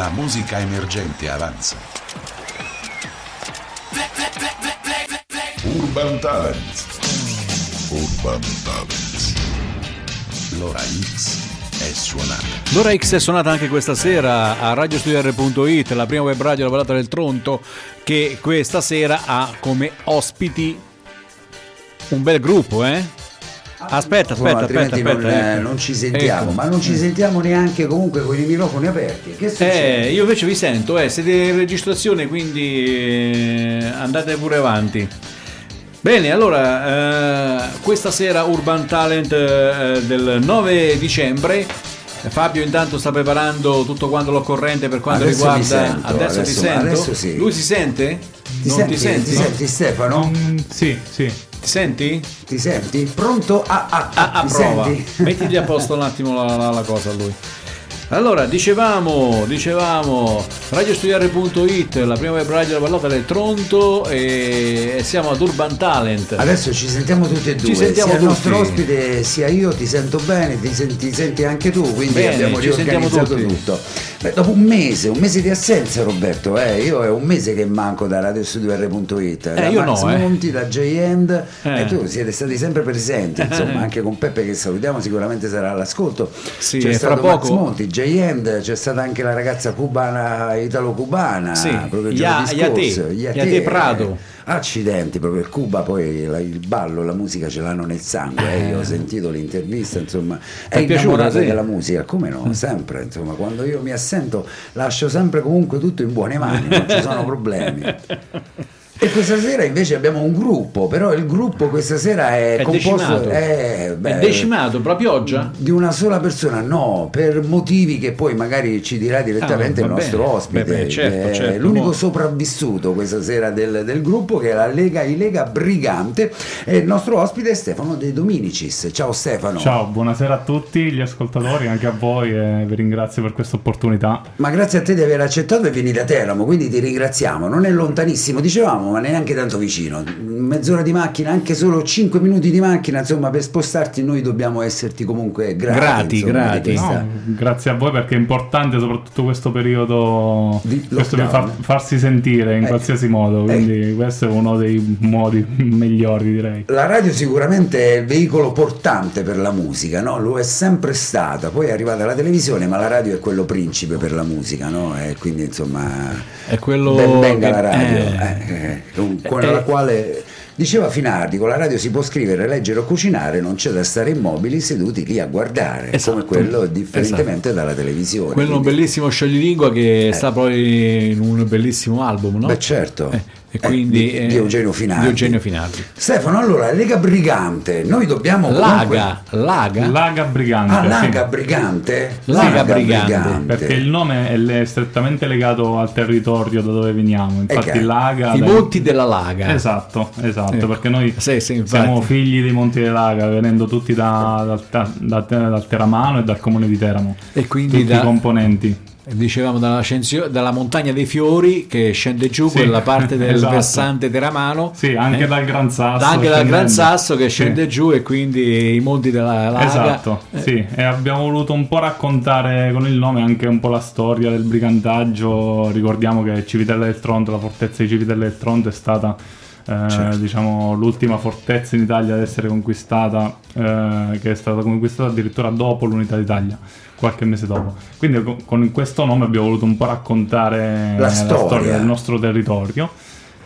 La musica emergente avanza. Urban Talent. Urban Talent. L'ora X è suonata. L'ora X è suonata anche questa sera a radiostudiare.it, la prima web radio lavorata del Tronto, che questa sera ha come ospiti un bel gruppo, eh? Aspetta, aspetta, No, aspetta, aspetta. non, eh, ecco. non ci sentiamo, Ecco. ma non ci sentiamo neanche comunque con i microfoni aperti. Che succede? Eh, io invece vi sento, eh, siete in registrazione, quindi eh, andate pure avanti. Bene, allora, eh, questa sera Urban Talent eh, del 9 dicembre. Fabio intanto sta preparando tutto quanto l'occorrente per quanto Adesso mi riguarda... sento, adesso, ti adesso- sento? adesso sì. Lui si sente? Ti non senti, ti senti? Ti senti Stefano? Mm, sì, sì. Ti senti? Ti senti? Pronto? Ah, ah, Ah, ah, ti prova. senti? Mettigli a posto un attimo la, la- la cosa a lui. Allora, dicevamo, dicevamo, radiostudiare.it, la prima web radio della pallata del Tronto e siamo ad Urban Talent. Adesso ci sentiamo tutti e due, sentiamo sia il nostro ospite sia io ti sento bene, ti senti, ti senti anche tu, quindi Bene, abbiamo ci riorganizzato tutto. Beh, dopo un mese, un mese di assenza Roberto, eh, io è un mese che manco da radiostudio.it, da io Max no, eh. Monti, da J-End Eh. e tu siete stati sempre presenti, insomma, anche con Peppe che salutiamo sicuramente sarà all'ascolto. Sì, c'è stato fra Max poco- Monti, J-End, c'è stata anche la ragazza cubana, italo-cubana, Sì, proprio il Ya- giorno Yate, scorso. Yate Prado. Accidenti, proprio il Cuba, poi la- il ballo, la musica ce l'hanno nel sangue. eh, Io ho sentito l'intervista, insomma, è Ti è innamorato della musica, come no? Sempre, insomma, quando io mi assento lascio sempre comunque tutto in buone mani, non ci sono problemi. E questa sera invece abbiamo un gruppo, però il gruppo questa sera è, È composto decimato. è, beh, È decimato, per la pioggia? di una sola persona, no, per motivi che poi magari ci dirà direttamente Ah, il nostro bene. ospite. Beh, beh, certo, è certo, l'unico mo- sopravvissuto questa sera del, del gruppo che è la Lega, i Lega Brigante e il nostro ospite è Stefano De Dominicis. Ciao Stefano. Ciao, buonasera a tutti gli ascoltatori, anche a voi e vi ringrazio per questa opportunità. Ma grazie a te di aver accettato e vieni da Teramo, quindi ti ringraziamo. Non è lontanissimo, dicevamo, ma neanche tanto vicino. Mezz'ora di macchina, anche solo 5 minuti di macchina, insomma, per spostarti noi dobbiamo esserti comunque grati. Grati, insomma, grati. No, grazie a voi perché è importante soprattutto questo periodo Di questo di far- farsi sentire in Eh. qualsiasi modo, quindi questo è uno dei modi migliori direi. La radio sicuramente è il veicolo portante per la musica, no? lo è sempre stata, poi è arrivata la televisione, ma la radio è quello principe per la musica, no? e quindi insomma È quello ben venga che- la radio, eh. Eh, eh, con, con Eh. la quale diceva Finardi, con la radio si può scrivere, leggere o cucinare, non c'è da stare immobili seduti lì a guardare, Esatto. come quello differentemente dalla televisione. Quello un quindi- bellissimo scioglilingua che sta poi in un bellissimo album, no? Beh certo, Eh, e Eh, quindi, di, eh, di Eugenio Finardi. di Eugenio Finardi. Stefano, allora, Lega Brigante, noi dobbiamo... comunque- Laga, Laga? Laga Brigante. Ah, sì. Laga Brigante? Laga Brigante. Perché il nome è strettamente legato al territorio da dove veniamo, infatti che- Laga... I dai- monti della Laga. Esatto, esatto, Ecco. perché noi Sì, sì, siamo figli dei Monti dell'Aga, venendo tutti da- dal, da- dal Teramano e dal comune di Teramo. E quindi tutti da- i componenti. Dicevamo dall'ascensio- dalla montagna dei fiori che scende giù Sì, quella parte del esatto. versante teramano. Sì, anche eh? dal Gran Sasso. Anche dal Gran. Sasso che Sì. scende giù e quindi i monti della Laga. Esatto, Eh, sì, e abbiamo voluto un po' raccontare con il nome anche un po' la storia del brigantaggio. Ricordiamo che Civitella del Tronto, la fortezza di Civitella del Tronto è stata eh, Certo. diciamo l'ultima fortezza in Italia ad essere conquistata, eh, che è stata conquistata addirittura dopo l'unità d'Italia, qualche mese dopo. Quindi con, con questo nome abbiamo voluto un po' raccontare La storia. del nostro territorio.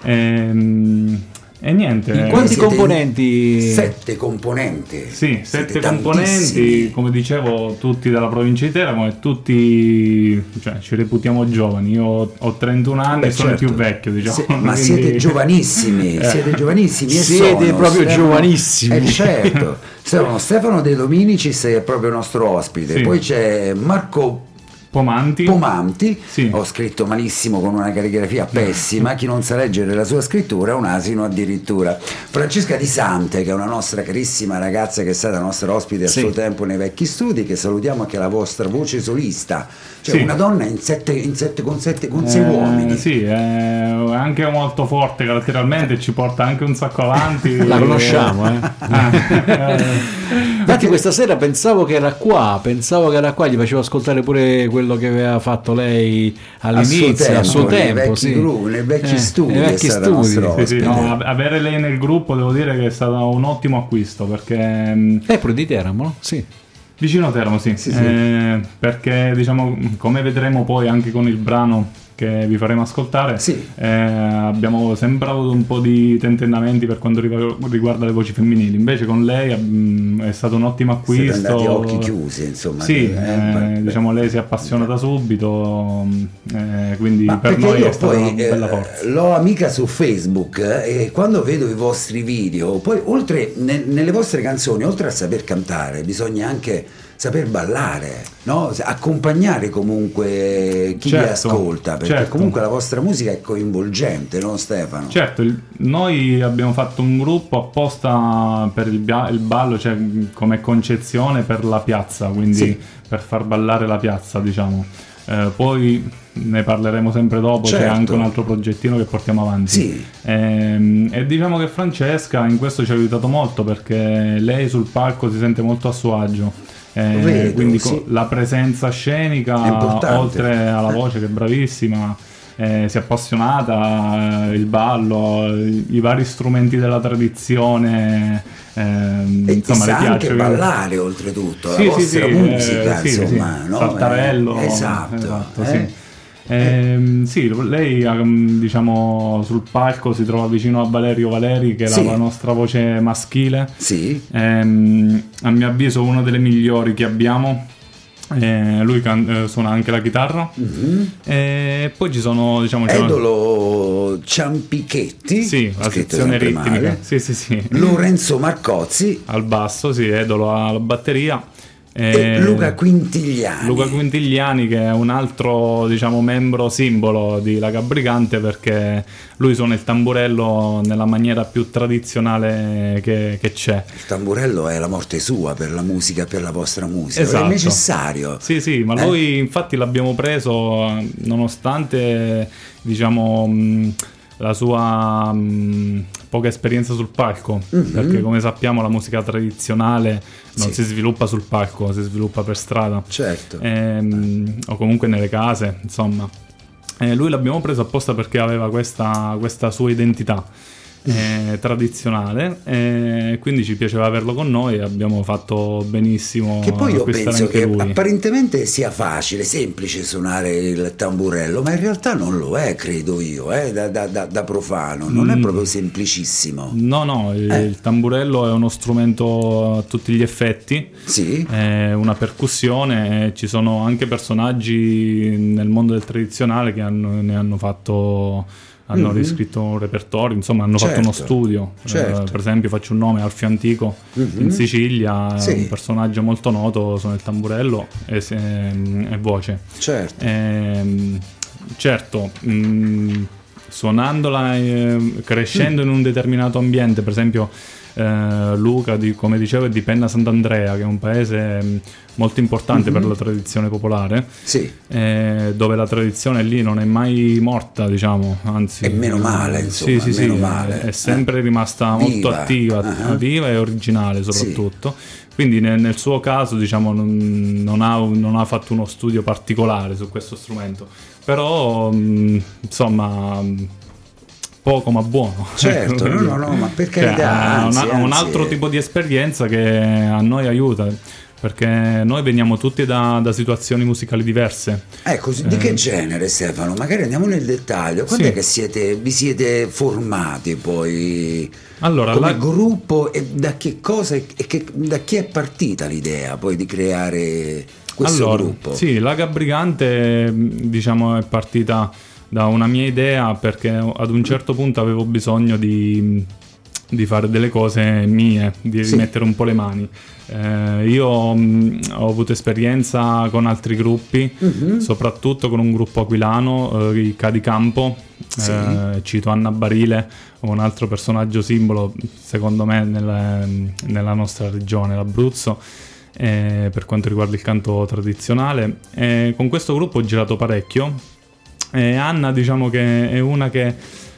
Ehm, E, niente. In quanti Siete componenti? Sette componenti. Sì, Siete sette componenti, tantissimi. come dicevo, tutti dalla provincia di Teramo e tutti, cioè, ci reputiamo giovani. Io ho- ho 31 anni Beh, e sono il certo. più vecchio, diciamo. Se- ma quindi- siete giovanissimi, Eh. siete giovanissimi e Siete sono proprio Stefano- giovanissimi. Eh certo, sono Stefano De Dominicis è proprio nostro ospite, Sì. poi c'è Marco Pomanti. Pomanti, Sì. ho scritto malissimo con una caligrafia pessima, chi non sa leggere la sua scrittura è un asino addirittura. Francesca Di Sante, che è una nostra carissima ragazza che è stata nostra ospite a Sì. suo tempo nei vecchi studi, che salutiamo che è la vostra voce solista, cioè Sì. una donna in sette, in sette- con, sette, con sei Eh, uomini. Sì, è anche molto forte caratterialmente, ci porta anche un sacco avanti. La conosciamo, eh. Eh, Infatti questa sera pensavo che era qua, pensavo che era qua, gli facevo ascoltare pure quel quello che aveva fatto lei A suo all'inizio, a suo nei tempo, vecchi sì. gruppi, nei vecchi Eh, studi nei è vecchi studi. Sì, no, av- avere lei nel gruppo devo dire che è stato un ottimo acquisto perché mm, Eh, pure di Teramo, no? Sì. vicino a Teramo sì, Sì, sì. Eh, perché diciamo come vedremo poi anche con il brano che vi faremo ascoltare Sì. eh, abbiamo sempre avuto un po' di tentennamenti per quanto riguarda le voci femminili invece con lei mm, è stato un ottimo Siete acquisto andati a occhi chiusi, insomma. Sì, eh, eh, diciamo lei si è appassionata subito, eh, quindi Ma per noi è stata poi una eh, bella forza. l'ho amica su Facebook eh, e quando vedo i vostri video, poi oltre ne- nelle vostre canzoni, oltre a saper cantare, bisogna anche saper ballare, no? accompagnare comunque chi vi Certo, ascolta, perché certo. comunque la vostra musica è coinvolgente, no Stefano? Certo, il- noi abbiamo fatto un gruppo apposta per il, il ballo, cioè come concezione per la piazza, quindi Sì. per far ballare la piazza, diciamo. Eh, poi ne parleremo sempre dopo, c'è Certo. anche un altro progettino che portiamo avanti. Sì. Ehm, e diciamo che Francesca in questo ci ha aiutato molto perché lei sul palco si sente molto a suo agio. Eh, Vedo, quindi sì. la presenza scenica, oltre alla voce che è bravissima, eh, si è appassionata, eh, il ballo, i, i vari strumenti della tradizione, ehm, E insomma sa anche ballare oltretutto, Sì, la sì, vostra sì, musica, eh, insomma, sì. no? Saltarello, Eh, esatto, esatto, eh? sì. Lei ehm, diciamo sul palco si trova vicino a Valerio Valeri che era Sì. la nostra voce maschile Sì, Ehm, a mio avviso una delle migliori che abbiamo Eh, lui can- eh, suona anche la chitarra Mhm. e poi ci sono diciamo Edolo Ciampichetti, sì, la sezione ritmica sì sì sì Lorenzo Marcozzi al basso sì Edolo alla batteria e Luca Quintigliani. Luca Quintigliani che è un altro diciamo membro simbolo di La Gabricante perché lui suona il tamburello nella maniera più tradizionale che, che c'è Il tamburello è la morte sua per la musica, per la vostra musica. Esatto. È necessario. Sì, sì, ma Eh? lui infatti l'abbiamo preso nonostante diciamo la sua poca esperienza sul palco, perché come sappiamo la musica tradizionale non. Sì. si sviluppa sul palco, si sviluppa per strada. Certo. Ehm, o comunque nelle case, insomma. Eh, lui l'abbiamo preso apposta perché aveva questa, questa sua identità eh, tradizionale e quindi ci piaceva averlo con noi e abbiamo fatto benissimo Che poi io penso che lui. apparentemente sia facile, semplice suonare il tamburello, ma in realtà non lo è, credo io, eh, da, da- da- profano. Non è Mm. proprio semplicissimo. No, no, il, Eh. il tamburello è uno strumento a tutti gli effetti, Sì? è una percussione, ci sono anche personaggi nel mondo del tradizionale che hanno- ne hanno fatto, hanno Mhm. riscritto un repertorio, insomma hanno fatto uno Certo, studio. certo. Eh, per esempio faccio un nome, Alfio Antico, Mhm. in Sicilia, Sì. un personaggio molto noto, suona il tamburello e, se- e voce. Certo. Ehm, certo, mh, suonandola, eh, crescendo in un determinato ambiente, per esempio eh, Luca, di- come dicevo, è di Penna Sant'Andrea, che è un paese mh, molto importante per la tradizione popolare, Sì. eh, dove la tradizione lì non è mai morta, diciamo, anzi... E meno male, insomma, sì, sì, meno sì, male. è, è sempre rimasta molto Viva. attiva, Ah. viva e originale soprattutto. Quindi nel, nel suo caso diciamo non, non ha, non ha fatto uno studio particolare su questo strumento, però mh, insomma mh, poco ma buono. Certo, no, no, no, ma per Cioè, carità, ha un anzi. altro tipo di esperienza che a noi aiuta, perché noi veniamo tutti da, da situazioni musicali diverse. Ecco, di che Eh. genere Stefano? Magari andiamo nel dettaglio. Quando Sì. è che siete, vi siete formati poi Allora, come la- gruppo e da che cosa e che- da chi è partita l'idea poi di creare questo allora, gruppo? Sì, la Gabrigante diciamo è partita da una mia idea perché ad un certo punto avevo bisogno di, di fare delle cose mie, di Sì. rimettere un po' le mani. Eh, io mh, ho avuto esperienza con altri gruppi, Mhm. soprattutto con un gruppo aquilano, eh, i Cadicampo, Sì. eh, cito Anna Barile, un altro personaggio simbolo secondo me nel- nella nostra regione, l'Abruzzo, eh, per quanto riguarda il canto tradizionale. E con questo gruppo ho girato parecchio e Anna diciamo che è una che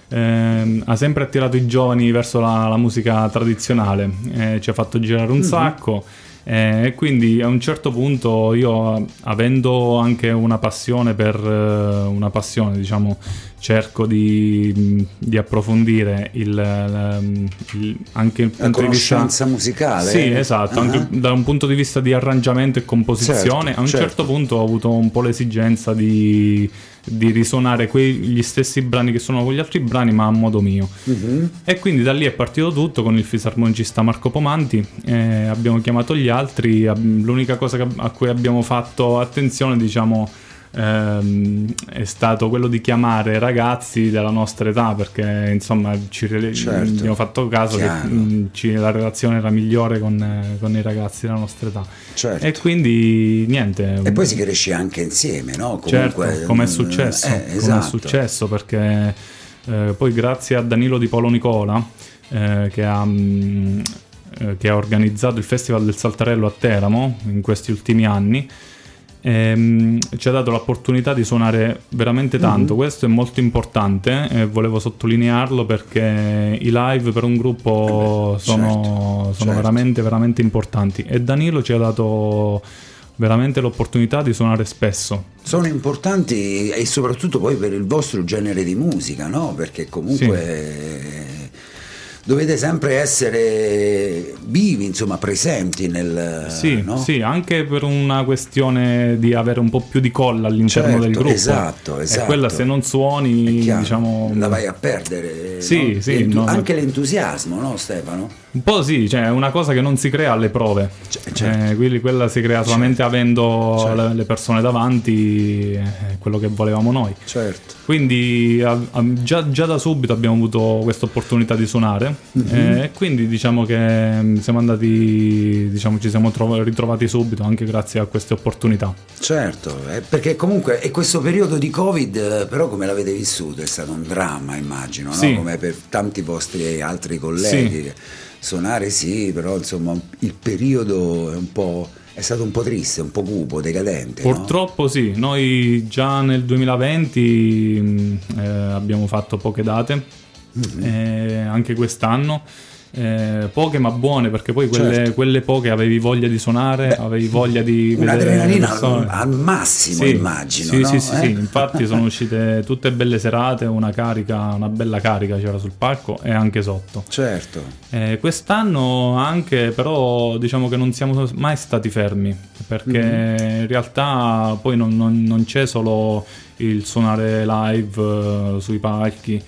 ehm, ha sempre attirato i giovani verso la, la musica tradizionale, Eh, ci ha fatto girare un sacco E quindi a un certo punto io, avendo anche una passione per eh, una passione, diciamo, cerco di, di approfondire il, il, anche il punto di vista musicale. Sì, esatto, uh-huh. anche da un punto di vista di arrangiamento e composizione. Certo, a un certo. certo punto ho avuto un po' l'esigenza di di risuonare quegli stessi brani che sono con gli altri brani, ma a modo mio. Uh-huh. E quindi da lì è partito tutto con il fisarmonicista Marco Pomanti. Eh, abbiamo chiamato gli altri. L'unica cosa a cui abbiamo fatto attenzione, diciamo ehm, è stato quello di chiamare ragazzi della nostra età perché insomma ci certo. abbiamo fatto caso Chiaro. che mh, ci, la relazione era migliore con, con, i ragazzi della nostra età certo. e quindi niente e poi si cresce anche insieme no? Comunque, certo, come è successo, eh, esatto. come è successo perché eh, poi grazie a Danilo Di Polo Nicola eh, che ha mh, eh, che ha organizzato il Festival del Saltarello a Teramo in questi ultimi anni ehm, ci ha dato l'opportunità di suonare veramente tanto. Mm-hmm. Questo è molto importante e volevo sottolinearlo perché i live per un gruppo eh beh, sono, certo, sono certo. veramente, veramente importanti. E Danilo ci ha dato veramente l'opportunità di suonare spesso. Sono importanti e soprattutto poi per il vostro genere di musica, no? Perché comunque... Sì dovete sempre essere vivi, insomma, presenti nel... Sì, no? sì, anche per una questione di avere un po' più di colla all'interno certo, del gruppo. Esatto, esatto. E quella se non suoni, diciamo... La vai a perdere. Sì, no? sì. No, anche l'entusiasmo, no Stefano? Un po' sì, cioè è una cosa che non si crea alle prove. Certo. eh, quindi quella si crea solamente certo. avendo certo. le persone davanti, eh, quello che volevamo noi. Certo. Quindi a, a, già, già, da subito abbiamo avuto questa opportunità di suonare mm-hmm. e quindi diciamo che mm, siamo andati, diciamo ci siamo trov- ritrovati subito anche grazie a queste opportunità. Certo, eh, perché comunque è questo periodo di Covid, eh, però come l'avete vissuto? È stato un dramma immagino, sì. no? come per tanti vostri altri colleghi. Sì. Suonare sì, però insomma il periodo è un po' è stato un po' triste, un po' cupo, decadente. Purtroppo no? sì, noi già nel 2020 mm, eh, abbiamo fatto poche date, mm-hmm. eh, anche quest'anno eh, poche ma buone perché poi quelle, certo. quelle, poche avevi voglia di suonare, Beh, avevi voglia di un'adrenalina al, al, massimo sì, immagino. Sì, no? sì, sì, eh? sì, infatti sono uscite tutte belle serate, una carica, una bella carica c'era sul palco e anche sotto. Certo. Eh, quest'anno anche però diciamo che non siamo mai stati fermi perché mm-hmm. in realtà poi non, non, non c'è solo il suonare live uh, sui palchi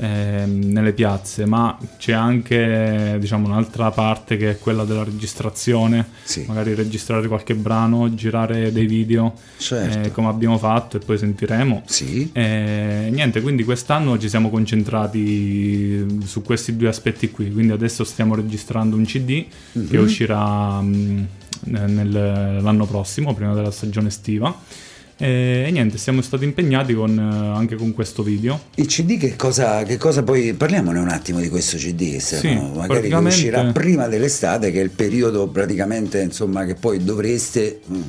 eh, nelle piazze, ma c'è anche diciamo, un'altra parte che è quella della registrazione, sì. magari registrare qualche brano, girare dei video certo. eh, come abbiamo fatto e poi sentiremo. Sì. Eh, niente, quindi quest'anno ci siamo concentrati su questi due aspetti qui, quindi adesso stiamo registrando un CD mm-hmm. che mhm. uscirà mh, nel, l'anno prossimo, prima della stagione estiva e, e, niente, siamo stati impegnati con, eh, anche con questo video. Il CD che cosa, che cosa poi... Parliamone un attimo di questo CD, sì, magari praticamente... uscirà prima dell'estate, che è il periodo praticamente insomma che poi dovreste... Mm,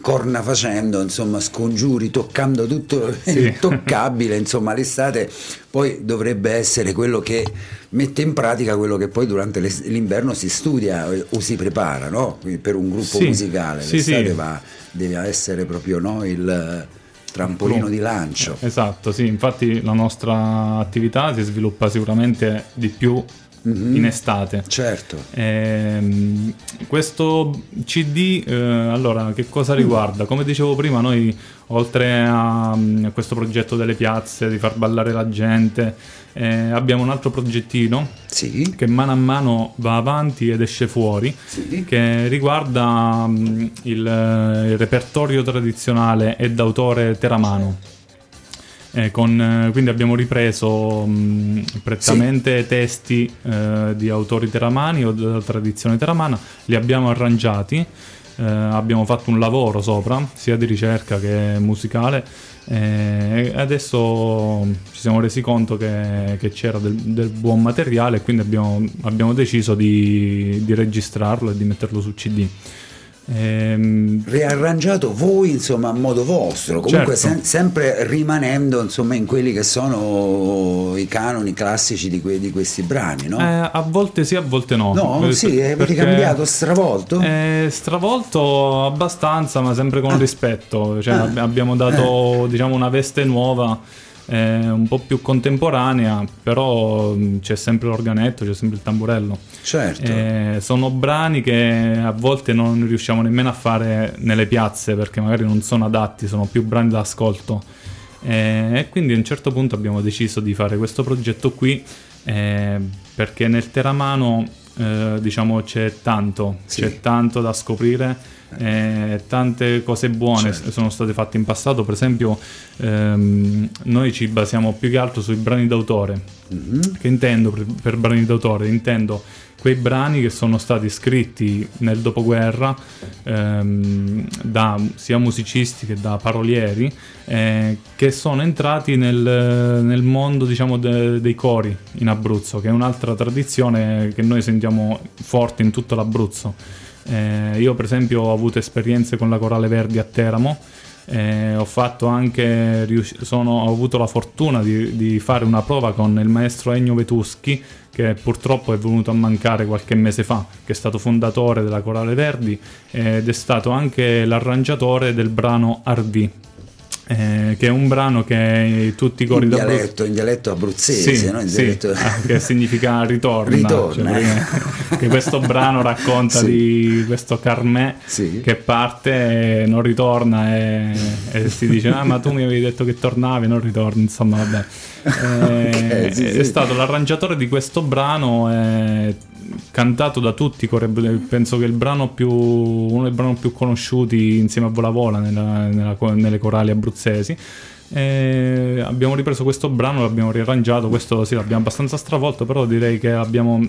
corna facendo, insomma, scongiuri, toccando tutto sì. il toccabile, insomma, l'estate poi dovrebbe essere quello che mette in pratica quello che poi durante l'inverno si studia o si prepara, no? Per un gruppo sì. musicale, l'estate sì, va deve essere proprio no, il trampolino di lancio. Esatto, sì, infatti la nostra attività si sviluppa sicuramente di più Mm-hmm. in estate. Certo. Ehm, questo CD, eh, allora, che cosa riguarda? Come dicevo prima, noi oltre a, a questo progetto delle piazze, di far ballare la gente, eh, abbiamo un altro progettino sì. che mano a mano va avanti ed esce fuori, sì. che riguarda um, il, il, repertorio tradizionale e d'autore teramano. Eh, con, eh, quindi abbiamo ripreso mh, prettamente sì. testi eh, di autori teramani o della tradizione teramana, li abbiamo arrangiati, eh, abbiamo fatto un lavoro sopra, sia di ricerca che musicale, eh, e adesso ci siamo resi conto che, che c'era del, del, buon materiale e quindi abbiamo, abbiamo deciso di, di, registrarlo e di metterlo su CD. Ehm, riarrangiato voi insomma a modo vostro comunque Certo. sem- sempre rimanendo insomma in quelli che sono i canoni classici di, que- di questi brani no? eh, a volte sì, a volte no. no Eh, sì avete perché- cambiato stravolto Eh, stravolto abbastanza, ma sempre con Ah. rispetto. Cioè, Ah. ab- abbiamo dato diciamo, una veste nuova, eh, un po' più contemporanea, però mh, c'è sempre l'organetto, c'è sempre il tamburello. certo Eh, sono brani che a volte non riusciamo nemmeno a fare nelle piazze perché magari non sono adatti, sono più brani d'ascolto. Eh, e quindi a un certo punto abbiamo deciso di fare questo progetto qui eh, perché nel Teramano eh, diciamo c'è tanto, Sì. c'è tanto da scoprire. Eh, tante cose buone Certo. sono state fatte in passato, per esempio ehm, noi ci basiamo più che altro sui brani d'autore. Mhm. Che intendo per, per brani d'autore? Intendo quei brani che sono stati scritti nel dopoguerra ehm, da sia musicisti che da parolieri eh, che sono entrati nel, nel mondo diciamo de- dei cori in Abruzzo che è un'altra tradizione che noi sentiamo forte in tutto l'Abruzzo Eh, io per esempio ho avuto esperienze con la Corale Verdi a Teramo. Eh, ho anche sono- ho avuto la fortuna di, di fare una prova con il maestro Ennio Vetuschi che purtroppo è venuto a mancare qualche mese fa che è stato fondatore della Corale Verdi ed è stato anche l'arrangiatore del brano Arvi eh, che è un brano che tutti i cori in d'Abruzzo dialetto, in dialetto abruzzese sì, no? in sì, dialetto... ah, che significa ritorna, Ritorna, cioè, eh. che questo brano racconta Sì. di questo Carmè che parte e non ritorna e, e si dice ah ma tu mi avevi detto che tornavi e non ritorni insomma vabbè Eh, Ok, sì, è stato l'arrangiatore di questo brano è cantato da tutti penso che il brano più uno dei brani più conosciuti insieme a Vola Vola nella- nella nelle corali abruzzesi. E abbiamo ripreso questo brano, l'abbiamo riarrangiato, questo sì, l'abbiamo abbastanza stravolto, però direi che abbiamo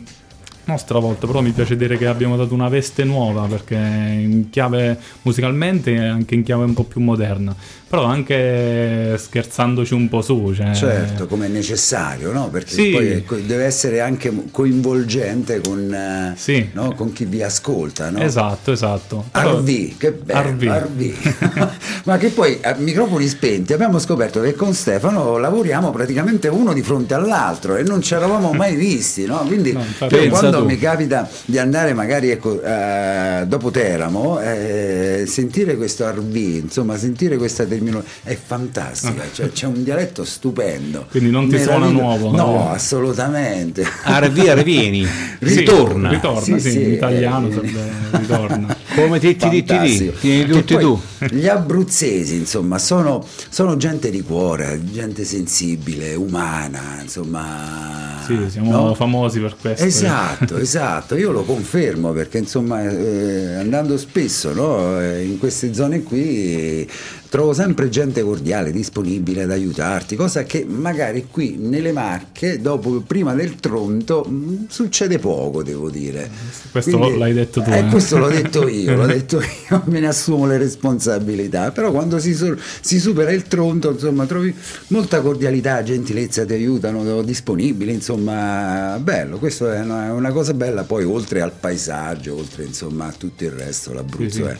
non stravolto, però mi piace dire che abbiamo dato una veste nuova perché in chiave musicalmente e anche in chiave un po' più moderna, però anche scherzandoci un po' su, cioè, Certo, come è necessario, no? Perché Sì. poi deve essere anche coinvolgente con, eh, Sì. no? con chi vi ascolta, no? Esatto, esatto. Però- Arvi, che bello, Arvi. Arvi. Ma che poi a microfoni spenti abbiamo scoperto che con Stefano lavoriamo praticamente uno di fronte all'altro e non ci eravamo mai visti, no? Quindi No, quando tu. mi capita di andare magari ecco, eh, dopo Teramo, eh, sentire questo Arvi, insomma, sentire questa terminologia è fantastica, cioè, c'è un dialetto stupendo. Quindi non ti suona Meraviglioso. nuovo, No, no? assolutamente. Arvia, rivieni, Sì, ritorna. ritorna, Sì, sì, sì, in italiano eh, sarebbe ritorna. Come ti ti ti ti Fantastico. tieni tutti tu. Gli abruzzesi, insomma, sono, sono gente di cuore, gente sensibile, umana, insomma. Sì, siamo no? famosi per questo. Esatto, esatto, io lo confermo perché insomma eh, andando spesso no, eh, in queste zone qui trovo sempre gente cordiale, disponibile ad aiutarti, cosa che magari qui nelle Marche, dopo, prima del Tronto, mh, succede poco, devo dire. Questo lo- l'hai detto tu, Eh, eh. questo l'ho detto io, l'ho detto io, me ne assumo le responsabilità, però quando si, si supera il Tronto, insomma, trovi molta cordialità, gentilezza, ti aiutano, disponibili, insomma, bello, questo è una, una cosa bella, poi oltre al paesaggio, oltre insomma a tutto il resto, l'Abruzzo Sì, sì. è-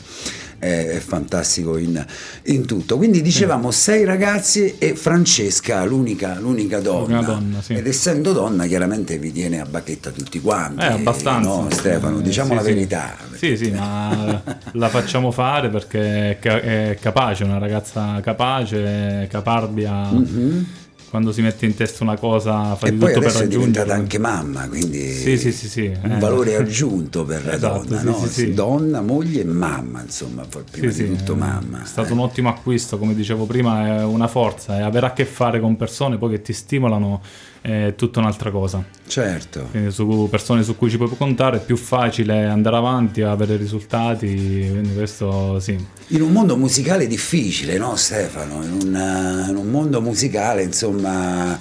è fantastico in, in tutto. Quindi dicevamo sei ragazzi e Francesca, l'unica, l'unica donna. Donna, sì. Ed essendo donna chiaramente vi tiene a bacchetta tutti quanti. Eh, abbastanza. no, Stefano, Eh, diciamo sì, la verità. Sì, sì, ma la facciamo fare perché è, ca- è capace, una ragazza capace, caparbia. Mhm. Quando si mette in testa una cosa fa E di tutto per adesso è diventata raggiungerla. anche mamma, quindi Sì, sì, sì, sì, un eh. valore aggiunto per la Esatto, donna, no? donna, moglie e mamma, insomma, prima di tutto eh, mamma. È stato eh. un ottimo acquisto, come dicevo prima, è una forza, e avere a che fare con persone poi che ti stimolano è tutta un'altra cosa. Certo. Quindi su persone su cui ci puoi contare è più facile andare avanti, avere risultati, quindi questo sì. In un mondo musicale difficile, no Stefano? In un, in un mondo musicale, insomma,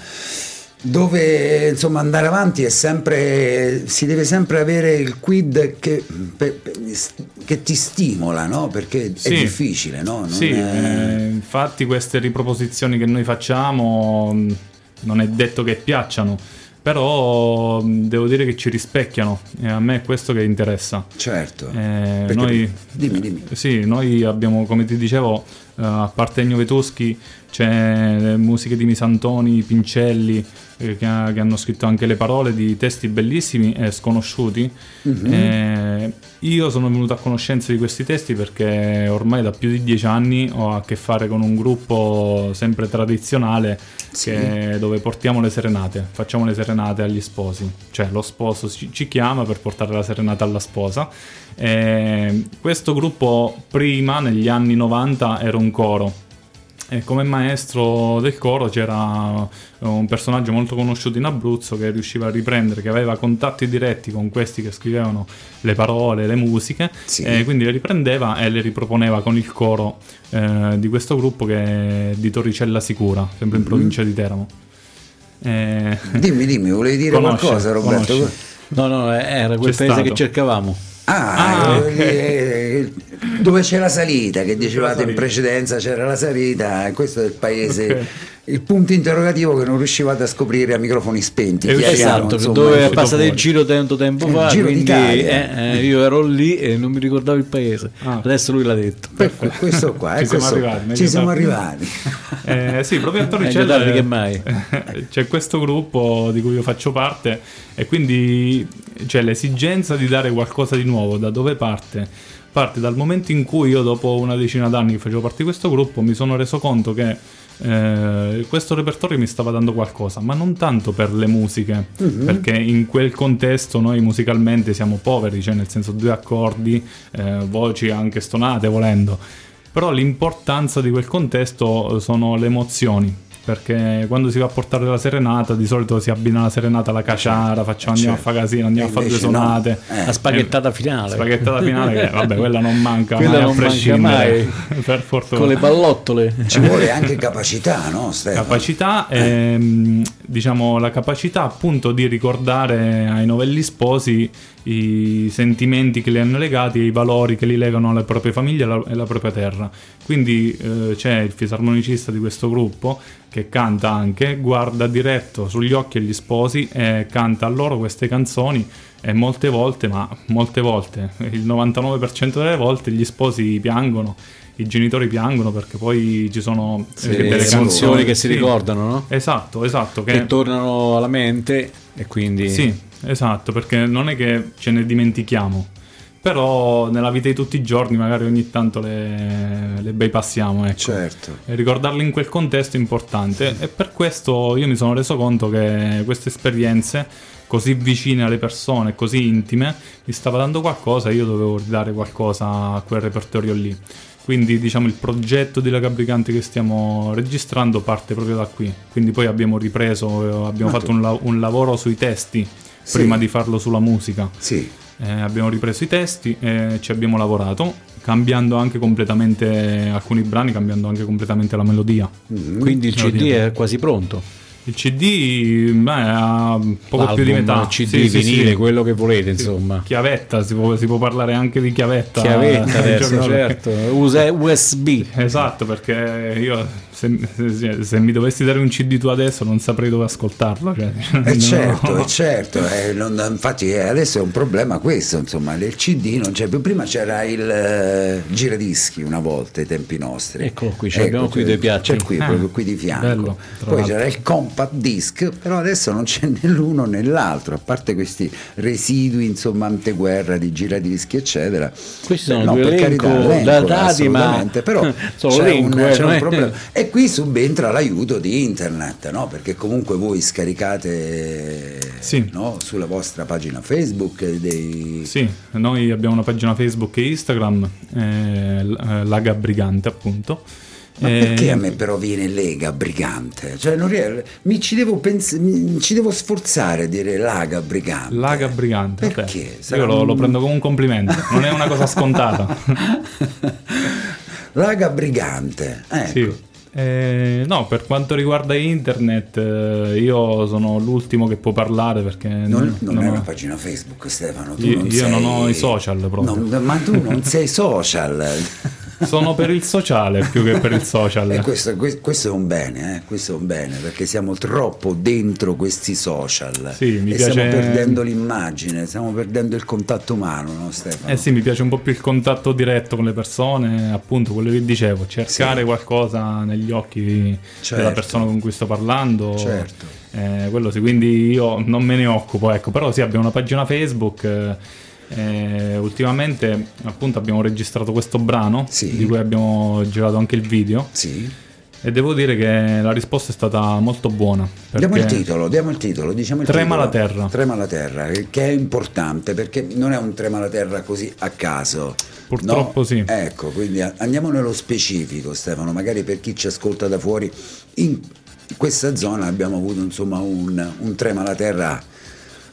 dove insomma, andare avanti è sempre, si deve sempre avere il quid che, pe- pe- che ti stimola, no? Perché Sì. è difficile, no? Sì, è- eh, infatti queste riproposizioni che noi facciamo non è detto che piacciono, però mh, devo dire che ci rispecchiano e a me è questo che interessa. Certo. Eh, noi, Dimmi, dimmi. Sì, noi abbiamo, come ti dicevo, eh, a parte Ennio Vetuschi, c'è le musiche di Misantoni, Pincelli, eh, che, ha- che hanno scritto anche le parole di testi bellissimi e sconosciuti. Mhm. Eh, io sono venuto a conoscenza di questi testi perché ormai da più di dieci anni ho a che fare con un gruppo sempre tradizionale Sì. che- dove portiamo le serenate, facciamo le serenate agli sposi, cioè lo sposo ci, ci chiama per portare la serenata alla sposa. Eh, questo gruppo prima, negli anni 90, era un coro. E come maestro del coro c'era un personaggio molto conosciuto in Abruzzo che riusciva a riprendere, che aveva contatti diretti con questi che scrivevano le parole, le musiche, Sì. e quindi le riprendeva e le riproponeva con il coro eh, di questo gruppo che è di Torricella Sicura, sempre in provincia di Teramo. Eh, Dimmi, dimmi, volevi dire Conosce, qualcosa, Roberto? conosce. No, no, era quel C'è paese stato. che cercavamo. Ah, Ah, eh, ok. eh, dove c'è la salita, che dicevate in precedenza c'era la salita, questo è il paese, Ok. Il punto interrogativo che non riuscivate a scoprire a microfoni spenti. Chiariamo, Esatto, insomma. dove è passato il giro tanto tempo fa, Giro quindi eh, eh, io ero lì e non mi ricordavo il paese. Ah. Adesso lui l'ha detto. Per que- questo qua, Ci eh, siamo questo- arrivati, ci siamo arrivati. Eh, sì, proprio a Torricella tardi che mai. c'è questo gruppo di cui io faccio parte e quindi c'è l'esigenza di dare qualcosa di nuovo. Da dove parte? Parte dal momento in cui io dopo una decina d'anni che facevo parte di questo gruppo mi sono reso conto che eh, questo repertorio mi stava dando qualcosa, ma non tanto per le musiche, perché in quel contesto noi musicalmente siamo poveri, cioè nel senso due accordi, eh, voci anche stonate volendo. Però l'importanza di quel contesto sono le emozioni. Perché quando si va a portare la serenata, di solito si abbina la serenata alla caciara, facciamo, andiamo certo. a fare casino, andiamo E a fare due invece no. sonate. Eh. La spaghettata finale. Spaghettata finale, che vabbè, quella non manca Quella mai a non manca prescindere. per fortuna. Con le pallottole. Ci vuole anche capacità, no Stefano? capacità ehm, diciamo la capacità appunto di ricordare ai novelli sposi i sentimenti che li hanno legati e i valori che li legano alle proprie famiglie e alla, alla propria terra quindi eh, c'è il fisarmonicista di questo gruppo che canta anche guarda diretto sugli occhi agli sposi e canta a loro queste canzoni e molte volte ma molte volte il 99% delle volte gli sposi piangono i genitori piangono perché poi ci sono Sì, eh, le delle emozioni canzoni che si sì. ricordano, no? Esatto, esatto. Che, Che tornano alla mente e quindi... Sì, esatto, perché non è che ce ne dimentichiamo. Però nella vita di tutti i giorni magari ogni tanto le, le bypassiamo, ecco. Certo. E ricordarle in quel contesto è importante e per questo io mi sono reso conto che queste esperienze così vicine alle persone, così intime, mi stava dando qualcosa e io dovevo dare qualcosa a quel repertorio lì. Quindi diciamo il progetto di Lega Brigante che stiamo registrando parte proprio da qui. Quindi poi abbiamo ripreso, abbiamo Ah, fatto tu- un, la- un lavoro sui testi Sì. prima di farlo sulla musica. Sì. Eh, abbiamo ripreso i testi e ci abbiamo lavorato, cambiando anche completamente alcuni brani, cambiando anche completamente la melodia. Quindi il CD è quasi pronto. Il CD beh, ha poco più di L'album, metà. CD, Sì, vinile, sì. quello che volete, Sì. insomma. Chiavetta, si può, si può parlare anche di chiavetta. Chiavetta eh, adesso, giorno- certo. Usa USB. Esatto, perché io se, se- se mi dovessi dare un CD tu adesso non saprei dove ascoltarlo. Cioè, Eh no. certo, eh certo, eh, non- infatti eh, adesso è un problema questo, insomma, il CD non c'è più, prima c'era il eh, giradischi una volta ai tempi nostri. Eccolo qui, ce l'abbiamo qui due piatti. C'è qui, Ah, proprio qui di fianco. bello, Poi l'altro. c'era il compact disc, però adesso non c'è né l'uno né l'altro, a parte questi residui, insomma, anteguerra di giradischi, eccetera. Questi sono no, due per elenco carità, elenco, datati, ma assolutamente, però sono c'è, un, c'è un è- problema. E qui subentra l'aiuto di internet, no? Perché comunque voi scaricate Sì. no? sulla vostra pagina Facebook dei... Sì, noi abbiamo una pagina Facebook e Instagram, eh, eh, Laga Brigante appunto. Ma Eh, perché a me però viene Lega Brigante? Cioè, non rie- mi, ci devo pens- mi ci devo sforzare a dire Laga Brigante. Laga Brigante. Perché? Sarà Io lo, lo prendo come un complimento, non è una cosa scontata. Laga Brigante. Ecco. Sì. Eh, no, per quanto riguarda internet, eh, io sono l'ultimo che può parlare perché Non, non non è ho- una pagina Facebook, Stefano. Tu Io- non io sei- non ho i social proprio. Non- ma tu non sei social. Sono per il sociale più che per il social. E questo, que- questo è un bene, eh, questo è un bene, perché siamo troppo dentro questi social Sì, mi e piace- stiamo perdendo l'immagine, stiamo perdendo il contatto umano, no Stefano? Eh sì, mi piace un po' più il contatto diretto con le persone, appunto quello che dicevo, cercare Sì. qualcosa negli occhi Certo. della persona con cui sto parlando. Certo. Eh, quello sì, quindi io non me ne occupo, ecco, però sì, abbiamo una pagina Facebook. Eh, eh, ultimamente appunto abbiamo registrato questo brano Sì. di cui abbiamo girato anche il video Sì. e devo dire che la risposta è stata molto buona. Diamo il titolo, diamo il titolo, diciamo il Trema titolo. la terra. Trema la terra, che è importante perché non è un trema la terra così a caso. Purtroppo no? sì. Ecco, quindi andiamo nello specifico Stefano, magari per chi ci ascolta da fuori, in questa zona abbiamo avuto insomma un, un trema la terra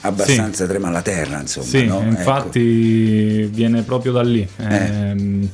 abbastanza trema la terra, insomma. Sì, no? Ecco. infatti viene proprio da lì. Ehm,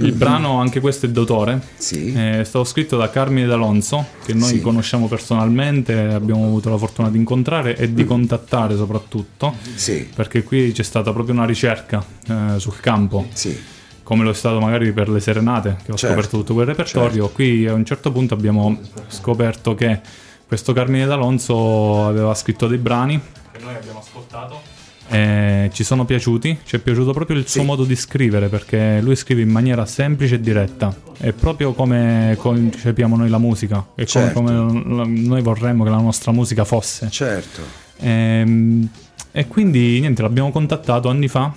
Il brano, anche questo è d'autore, Mm-hmm. Sì. è stato scritto da Carmine D'Alonso, che noi Sì. conosciamo personalmente, abbiamo avuto la fortuna di incontrare e Mm. di contattare soprattutto, Sì, perché qui c'è stata proprio una ricerca eh, sul campo, sì, come lo è stato magari per le serenate, che ho Certo, scoperto tutto quel repertorio. Qui a un certo punto abbiamo scoperto che questo Carmine D'Alonso aveva scritto dei brani che noi abbiamo ascoltato. E ci sono piaciuti, ci è piaciuto proprio il suo Sì. modo di scrivere perché lui scrive in maniera semplice e diretta, è proprio come concepiamo noi la musica, è come- Certo. come, la- noi vorremmo che la nostra musica fosse. certo. Ehm, E, quindi niente, l'abbiamo contattato anni fa,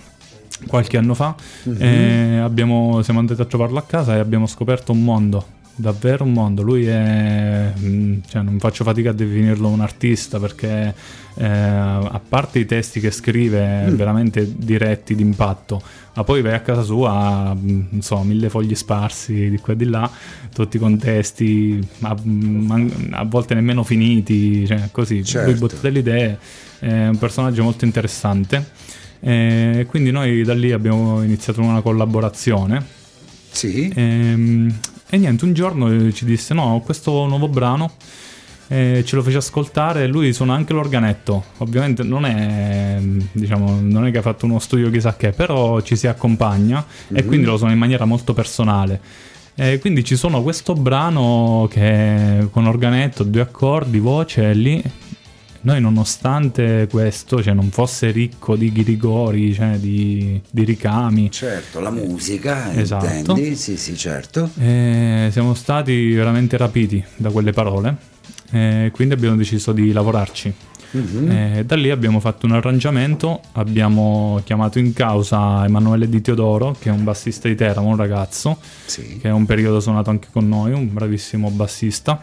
qualche anno fa, Mhm. e abbiamo- siamo andati a trovarlo a casa e abbiamo scoperto un mondo. Davvero un mondo, lui è. mm, cioè, non faccio fatica a definirlo un artista perché, eh, a parte i testi che scrive, Mm. veramente diretti d'impatto, ma poi vai a casa sua, mm, non so, mille fogli sparsi di qua e di là, tutti con testi a, man- a volte nemmeno finiti, cioè così, Certo. lui butta delle idee, è un personaggio molto interessante. E quindi noi da lì abbiamo iniziato una collaborazione Sì, Ehm, E, niente, un giorno eh, ci disse: No, ho questo nuovo brano. Eh, ce lo fece ascoltare. Lui suona anche l'organetto. Ovviamente non è, diciamo, non è che ha fatto uno studio chissà che, però ci si accompagna e quindi lo suona in maniera molto personale. E quindi ci sono questo brano che con organetto, due accordi, voce e lì. Noi nonostante questo, cioè non fosse ricco di ghirigori, cioè di, di ricami, certo, la musica, Esatto. intendi? Sì, sì, certo. e siamo stati veramente rapiti da quelle parole e quindi abbiamo deciso di lavorarci. Mhm. E da lì abbiamo fatto un arrangiamento, abbiamo chiamato in causa Emanuele Di Teodoro, che è un bassista di Teramo, un ragazzo, Sì. che è un periodo suonato anche con noi, un bravissimo bassista.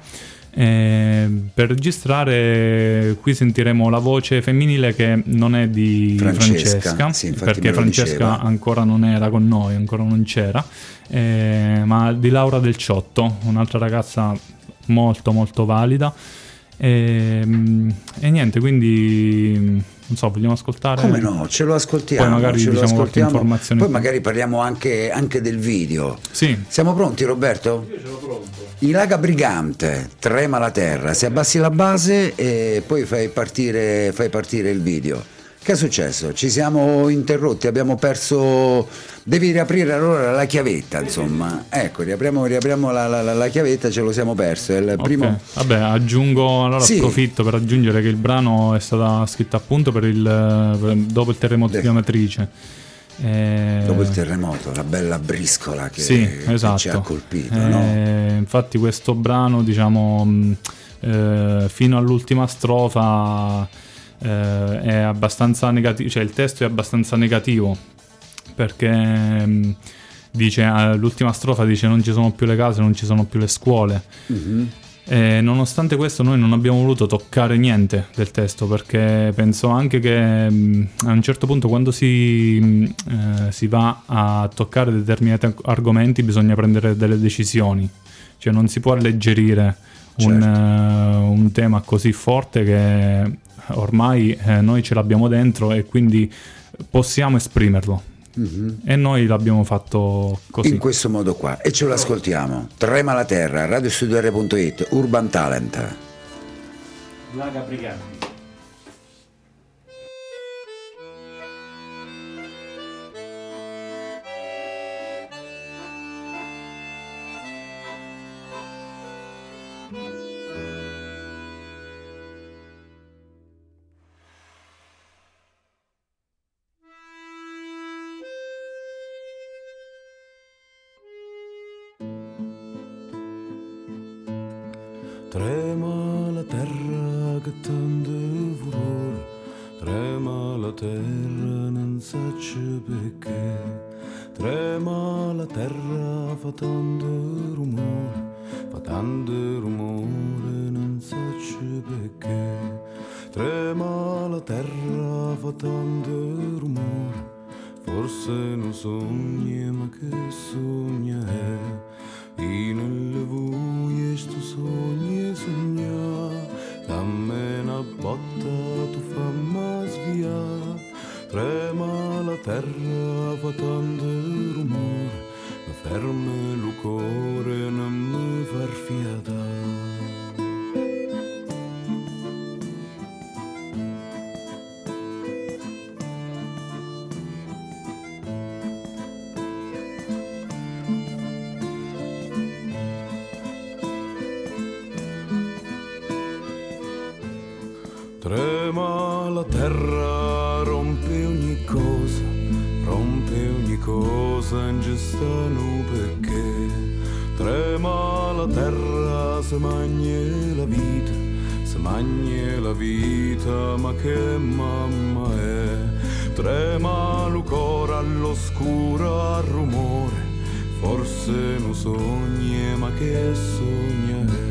E per registrare qui sentiremo la voce femminile che non è di Francesca, Francesca, sì, perché Francesca diceva. ancora non era con noi, ancora non c'era, eh, ma di Laura Del Ciotto, un'altra ragazza molto molto valida. E, mm, e niente, quindi non so, vogliamo ascoltare? Come no, ce lo ascoltiamo. Poi magari ce lo diciamo qualche informazione. Poi magari parliamo anche, anche del video. Sì, Siamo pronti Roberto? Io ce l'ho pronto. Ilaga Brigante, trema la terra, se abbassi la base e poi fai partire, fai partire il video. Che è successo? Ci siamo interrotti, abbiamo perso... Devi riaprire allora la chiavetta, insomma. Ecco, riapriamo, riapriamo la, la- la- chiavetta, ce lo siamo perso. È il Ok. primo... Vabbè, aggiungo allora Sì. approfitto per aggiungere che il brano è stato scritto appunto per il, per- dopo il terremoto Beh. di Amatrice. Eh, Dopo il terremoto, la bella briscola che, sì, che esatto. ci ha colpito, Eh, no? Infatti questo brano, diciamo, eh, fino all'ultima strofa eh, è abbastanza negativo, cioè il testo è abbastanza negativo perché mh, dice eh, l'ultima strofa dice non ci sono più le case, non ci sono più le scuole. Mhm. E nonostante questo noi non abbiamo voluto toccare niente del testo perché penso anche che mh, a un certo punto quando si, mh, eh, si va a toccare determinati arg- argomenti bisogna prendere delle decisioni, cioè non si può alleggerire un, Certo. eh, un tema così forte che ormai eh, noi ce l'abbiamo dentro e quindi possiamo esprimerlo. Mhm. E noi l'abbiamo fatto così. In questo modo qua. E ce lo ascoltiamo. Trema la terra, radiostudio.it, Urban Talent. Laga Briganti. Trema la terra che tende furore, trema la terra non sa perché. Trema la terra fa tanto rumore, fa tanto rumore non sa perché. Trema la terra fa tanto rumore, forse non sogni ma che sogna è. E nelle Trema la terra fa tanto rumore, ma ferma magna la vita, se magna la vita, ma che mamma è. Trema il cuore all'oscuro, al rumore, forse non sogni, ma che sogna è.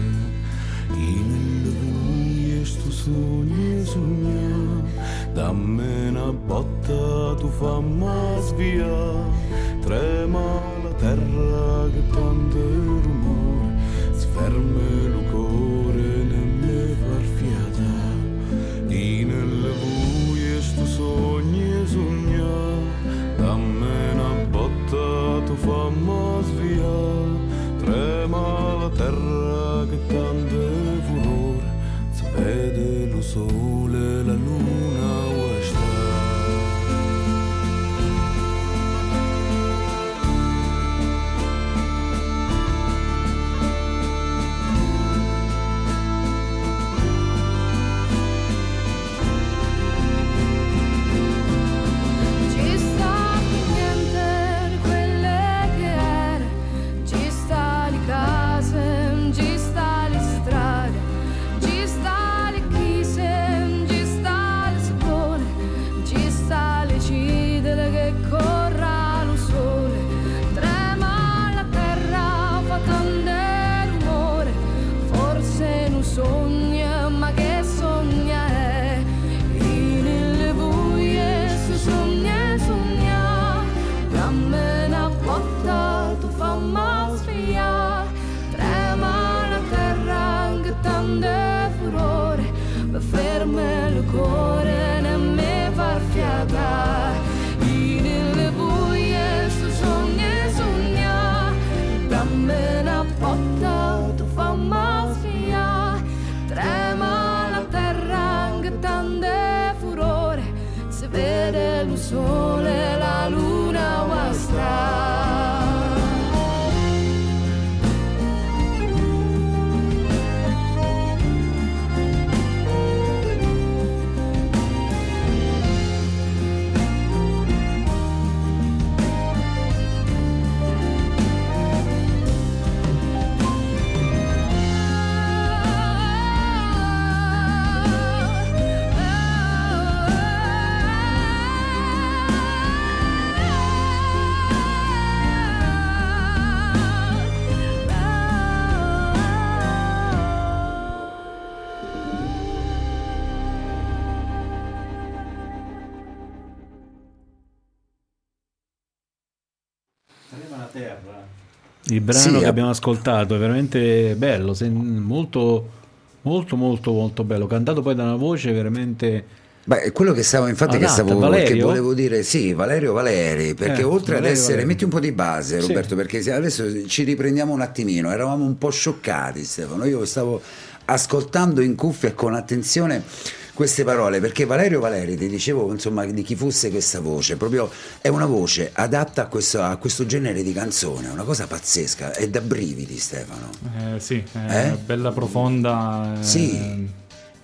Nelle buie sto sogno sogna Dammi una botta tu fammi svia Il brano Sì, che a- abbiamo ascoltato è veramente bello, molto, molto, molto, molto bello. Cantato poi da una voce veramente. Beh, quello che stavo, infatti, che, Adatta, stavo, Valerio? che volevo dire, sì, Valerio Valeri, perché Eh, oltre ad Valerio essere, Valeri. metti un po' di base, Sì. Roberto, perché se adesso ci riprendiamo un attimino, eravamo un po' scioccati, Stefano. Io stavo ascoltando in cuffia con attenzione queste parole, perché Valerio Valeri, ti dicevo insomma di chi fosse questa voce, proprio è una voce adatta a questo, a questo genere di canzone, è una cosa pazzesca, è da brividi, Stefano. Eh, sì, è Eh? bella profonda. eh, Sì.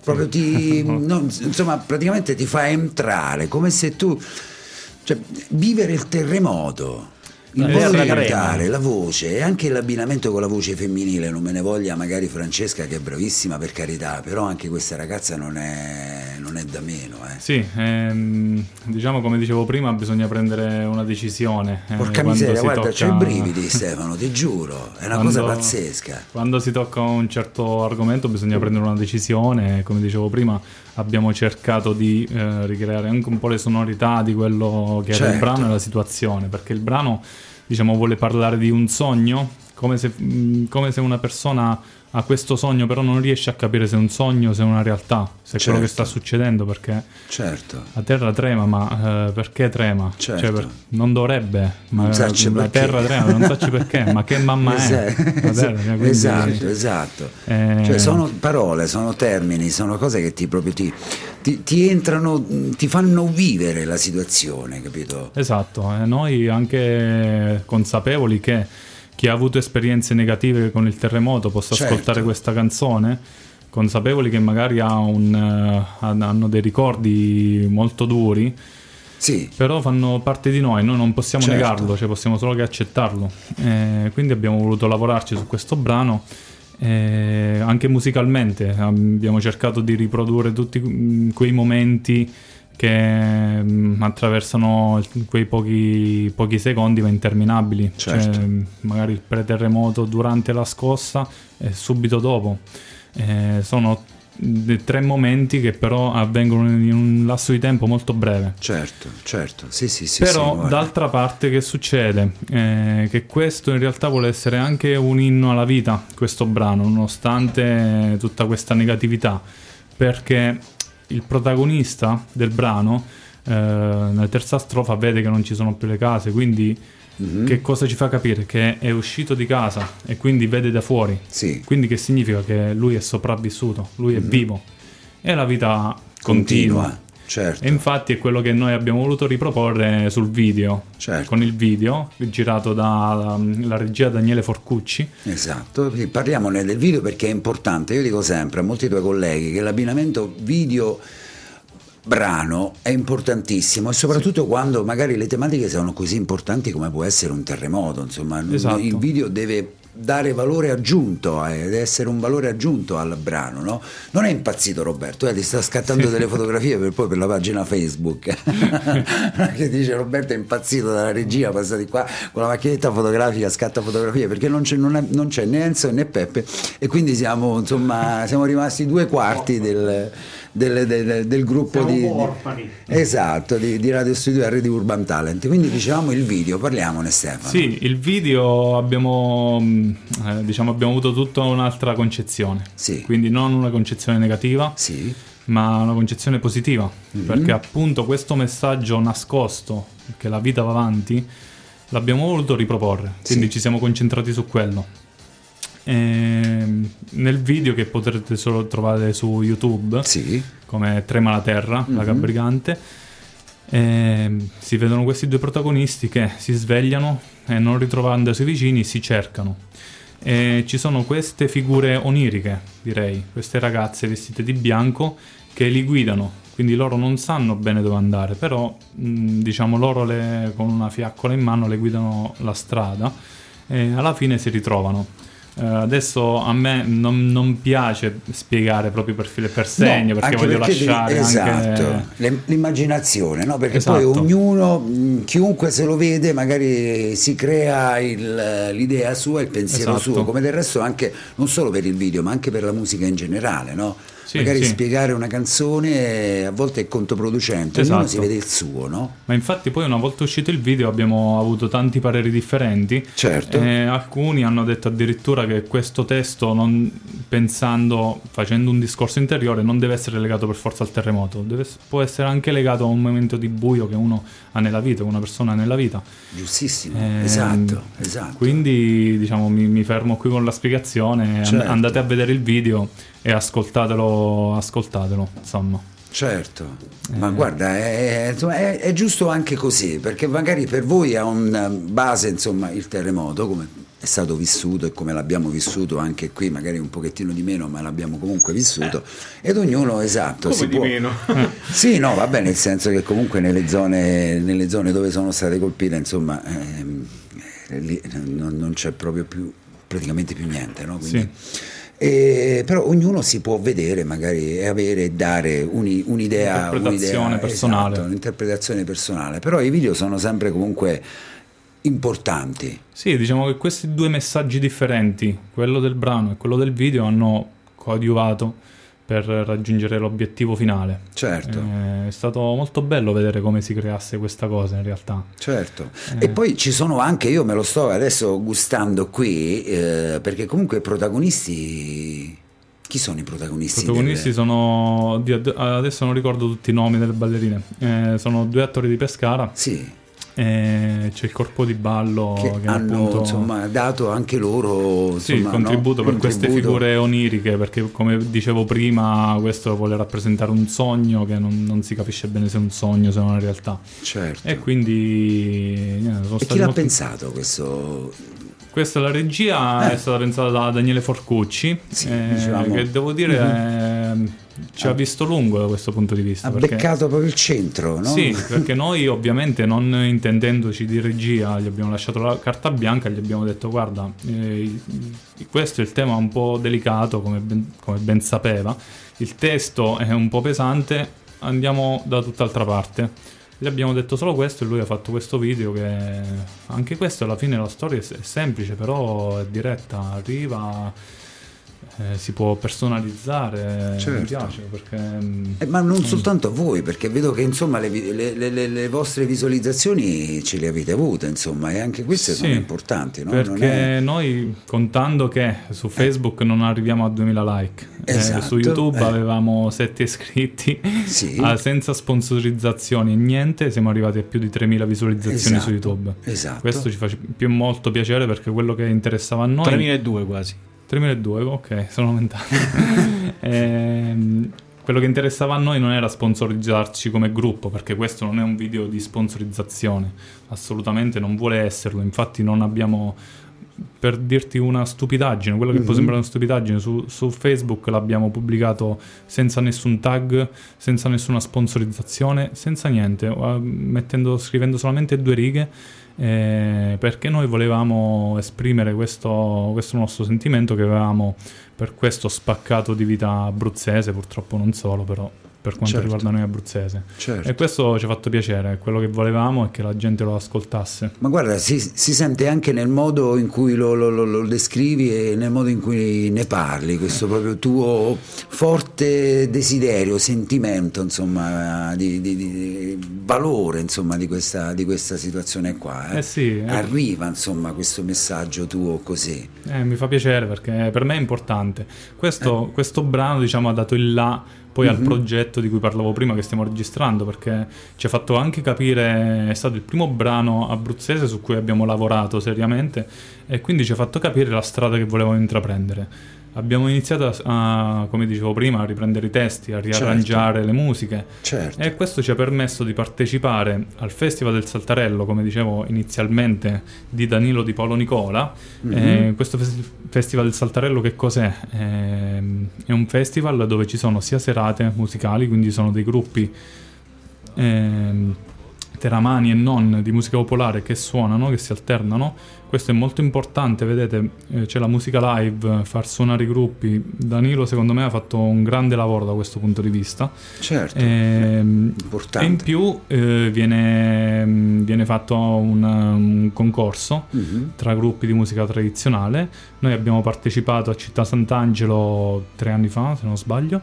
proprio ti non- insomma praticamente ti fa entrare come se tu cioè, vivere il terremoto il La voce e anche l'abbinamento con la voce femminile, non me ne voglia magari Francesca che è bravissima per carità, però anche questa ragazza non è, non è da meno. Eh. Sì, ehm, diciamo come dicevo prima, bisogna prendere una decisione. eh, Porca miseria, guarda, tocca- c'ho i brividi Stefano, ti giuro, è una Quando- cosa pazzesca. Quando si tocca un certo argomento bisogna prendere una decisione, come dicevo prima abbiamo cercato di eh, ricreare anche un po' le sonorità di quello che era il Certo. brano e la situazione, perché il brano diciamo vuole parlare di un sogno, come se, mh, come se una persona ha questo sogno però non riesce a capire se è un sogno, se è una realtà, se è quello che Certo. sta succedendo, perché Certo. la terra trema, ma eh, perché trema? Certo. Cioè, per- non dovrebbe, ma Non la perché. terra trema, non sacci perché, ma che mamma è? La terra, cioè, quindi- esatto, esatto. Eh, Cioè, sono parole, sono termini, sono cose che ti proprio ti, ti- ti entrano, ti fanno vivere la situazione, capito? Esatto, e noi anche consapevoli che chi ha avuto esperienze negative con il terremoto possa Certo. ascoltare questa canzone, consapevoli che magari ha un, eh, hanno dei ricordi molto duri, Sì, però fanno parte di noi, noi non possiamo Certo. negarlo, cioè possiamo solo che accettarlo. Eh, quindi abbiamo voluto lavorarci su questo brano. eh, anche musicalmente abbiamo cercato di riprodurre tutti mm, quei momenti che mm, attraversano quei pochi, pochi secondi ma interminabili. Certo. Cioè, magari il pre-terremoto durante la scossa e subito dopo. Eh, sono mm, tre momenti che però avvengono in un lasso di tempo molto breve. certo, certo. Sì, sì, sì. Però sì, d'altra parte che succede? Eh, che questo in realtà vuole essere anche un inno alla vita, questo brano, nonostante tutta questa negatività, perché il protagonista del brano eh, nella terza strofa vede che non ci sono più le case, quindi Mhm. che cosa ci fa capire? Che è uscito di casa e quindi vede da fuori. Sì, Quindi che significa che lui è sopravvissuto, lui è vivo e la vita continua. continua. Certo. E infatti è quello che noi abbiamo voluto riproporre sul video, Certo. con il video girato dalla regia Daniele Forcucci. Esatto, Sì, parliamone del video perché è importante. Io dico sempre a molti tuoi colleghi che l'abbinamento video brano è importantissimo e soprattutto quando magari le tematiche sono così importanti come può essere un terremoto, insomma, Esatto. il video deve dare valore aggiunto, eh, deve essere un valore aggiunto al brano, no? Non è impazzito Roberto, eh, ti sta scattando delle fotografie per poi per la pagina Facebook che dice Roberto è impazzito dalla regia, passati qua con la macchinetta fotografica, scatta fotografie perché non c'è, non è- non c'è né Enzo né Peppe e quindi siamo, insomma, siamo rimasti due quarti del, del- del- del gruppo di, di- orfani. esatto, di, di Radio Studio R di Urban Talent. Quindi dicevamo il video, parliamone Stefano. Sì, il video abbiamo, mh, eh, diciamo, abbiamo avuto tutta un'altra concezione. Sì. Quindi non una concezione negativa, Sì, ma una concezione positiva. Mhm. Perché appunto questo messaggio nascosto, che la vita va avanti, l'abbiamo voluto riproporre. Quindi Sì. ci siamo concentrati su quello. Ehm, nel video che potrete solo trovare su YouTube, sì, come Trema la Terra, Mhm. la Gabbrigante. Ehm, si vedono questi due protagonisti che si svegliano e non ritrovandosi vicini si cercano. E ci sono queste figure oniriche, direi, queste ragazze vestite di bianco che li guidano, quindi loro non sanno bene dove andare, però mh, diciamo loro le- con una fiaccola in mano le guidano la strada e alla fine si ritrovano. Eh, adesso a me non, non piace spiegare proprio per filo e per segno No, perché voglio devi- lasciare esatto, anche l'immaginazione, no? perché Esatto. poi ognuno, mh, chiunque se lo vede, magari si crea il- l'idea sua, il pensiero Esatto. suo, come del resto anche non solo per il video, ma anche per la musica in generale. No? Sì, magari sì. spiegare una canzone eh, a volte è controproducente, ognuno Esatto. si vede il suo, no? Ma infatti poi una volta uscito il video abbiamo avuto tanti pareri differenti. Certo. E alcuni hanno detto addirittura che questo testo, non- pensando, facendo un discorso interiore, non deve essere legato per forza al terremoto, deve- può essere anche legato a un momento di buio che uno ha nella vita, che una persona ha nella vita. Giustissimo, Ehm, esatto, esatto. Quindi diciamo mi, mi fermo qui con la spiegazione, Certo. andate a vedere il video e ascoltatelo, ascoltatelo, insomma. Certo, ma Eh. guarda, è, è- è giusto anche così, perché magari per voi ha una base, insomma, il terremoto, come è stato vissuto e come l'abbiamo vissuto anche qui, magari un pochettino di meno, ma l'abbiamo comunque vissuto, ed ognuno, esatto, Come si di può... meno? Sì, no, va bene, nel senso che comunque nelle zone, nelle zone dove sono state colpite, insomma, ehm, e lì non, non c'è proprio più praticamente più niente, no? Quindi- Sì. E- però ognuno si può vedere magari e avere e dare uni- un'idea, un'idea- personale. esatto, un'interpretazione personale, però i video sono sempre comunque importanti. Sì, diciamo che questi due messaggi differenti, quello del brano e quello del video, hanno coadiuvato per raggiungere l'obiettivo finale. Certo. Eh, è stato molto bello vedere come si creasse questa cosa in realtà. Certo, Eh. e poi ci sono anche, io me lo sto adesso gustando qui, eh, perché comunque i protagonisti, chi sono i I protagonisti? protagonisti delle- sono, adesso non ricordo tutti i nomi delle ballerine, Eh, sono due attori di Pescara, Sì, e c'è il corpo di ballo che che, hanno appunto... insomma, dato anche loro Sì, il insomma, contributo no? per queste figure oniriche, perché come dicevo prima, questo vuole rappresentare un sogno che non, non si capisce bene se è un sogno, se è una realtà. Certo. E quindi sono E chi l'ha molto- pensato questo? Questa la regia Eh. è stata pensata da Daniele Forcucci, Sì, eh, dicevamo. Mhm. che devo dire eh, ci ha visto lungo da questo punto di vista. Ha perché- beccato proprio il centro, no? Sì, perché noi ovviamente non intendendoci di regia gli abbiamo lasciato la carta bianca, gli abbiamo detto guarda, eh, questo è il tema un po' delicato come ben, come ben sapeva, il testo è un po' pesante, andiamo da tutt'altra parte. Gli abbiamo detto solo questo e lui ha fatto questo video che anche questo alla fine la storia è semplice, però è diretta, arriva, eh, si può personalizzare, mi Certo. piace perché... mm, Eh, ma non soltanto a voi, perché vedo che insomma le, le- le- le- le vostre visualizzazioni ce le avete avute, insomma, e anche queste Sì, sono importanti, no? Non Perché è- noi contando che su Facebook non arriviamo a 2000 like, eh, Esatto, su YouTube eh. avevamo 7 iscritti, Sì. ah, senza sponsorizzazioni e niente, siamo arrivati a più di 3000 visualizzazioni Esatto, su YouTube. esatto. Questo ci fa più molto piacere perché quello che interessava a noi 3002 quasi. 3002, ok, sono aumentato. Ehm, quello che interessava a noi non era sponsorizzarci come gruppo, perché questo non è un video di sponsorizzazione, assolutamente non vuole esserlo. Infatti, non abbiamo. Per dirti una stupidaggine, quello che può Mhm. sembrare una stupidaggine, su, su Facebook l'abbiamo pubblicato senza nessun tag, senza nessuna sponsorizzazione, senza niente, eh, mettendo, scrivendo solamente due righe eh, perché noi volevamo esprimere questo, questo nostro sentimento che avevamo per questo spaccato di vita abruzzese, purtroppo non solo, però per quanto Certo. riguarda noi abruzzese. Certo. E questo ci ha fatto piacere, quello che volevamo è che la gente lo ascoltasse. Ma guarda, si, si sente anche nel modo in cui lo, lo- lo- lo descrivi e nel modo in cui ne parli, questo proprio tuo forte desiderio, sentimento, insomma, di, di- di- valore, insomma, di questa, di questa situazione qua. eh. Eh sì, eh. Arriva, insomma, questo messaggio tuo così. Eh, mi fa piacere perché per me è importante. Questo, questo brano, diciamo, ha dato il là poi al progetto di cui parlavo prima che stiamo registrando perché ci ha fatto anche capire, è stato il primo brano abruzzese su cui abbiamo lavorato seriamente e quindi ci ha fatto capire la strada che volevamo intraprendere. Abbiamo iniziato a, a, come dicevo prima, a riprendere i testi, a riarrangiare le musiche Certo. e questo ci ha permesso di partecipare al Festival del Saltarello, come dicevo inizialmente, di Danilo di Paolo Nicola. Eh, questo fes- Festival del Saltarello che cos'è? Ehm, è un festival dove ci sono sia serate musicali, quindi sono dei gruppi ehm, teramani e non di musica popolare che suonano, che si alternano. Questo è molto importante, vedete, eh, c'è la musica live, far suonare i gruppi. Danilo secondo me ha fatto un grande lavoro da questo punto di vista. Certo. Ehm, Importante. e in più eh, viene, mh, viene fatto un, un concorso Mhm. tra gruppi di musica tradizionale. Noi abbiamo partecipato a Città Sant'Angelo tre anni fa, se non sbaglio,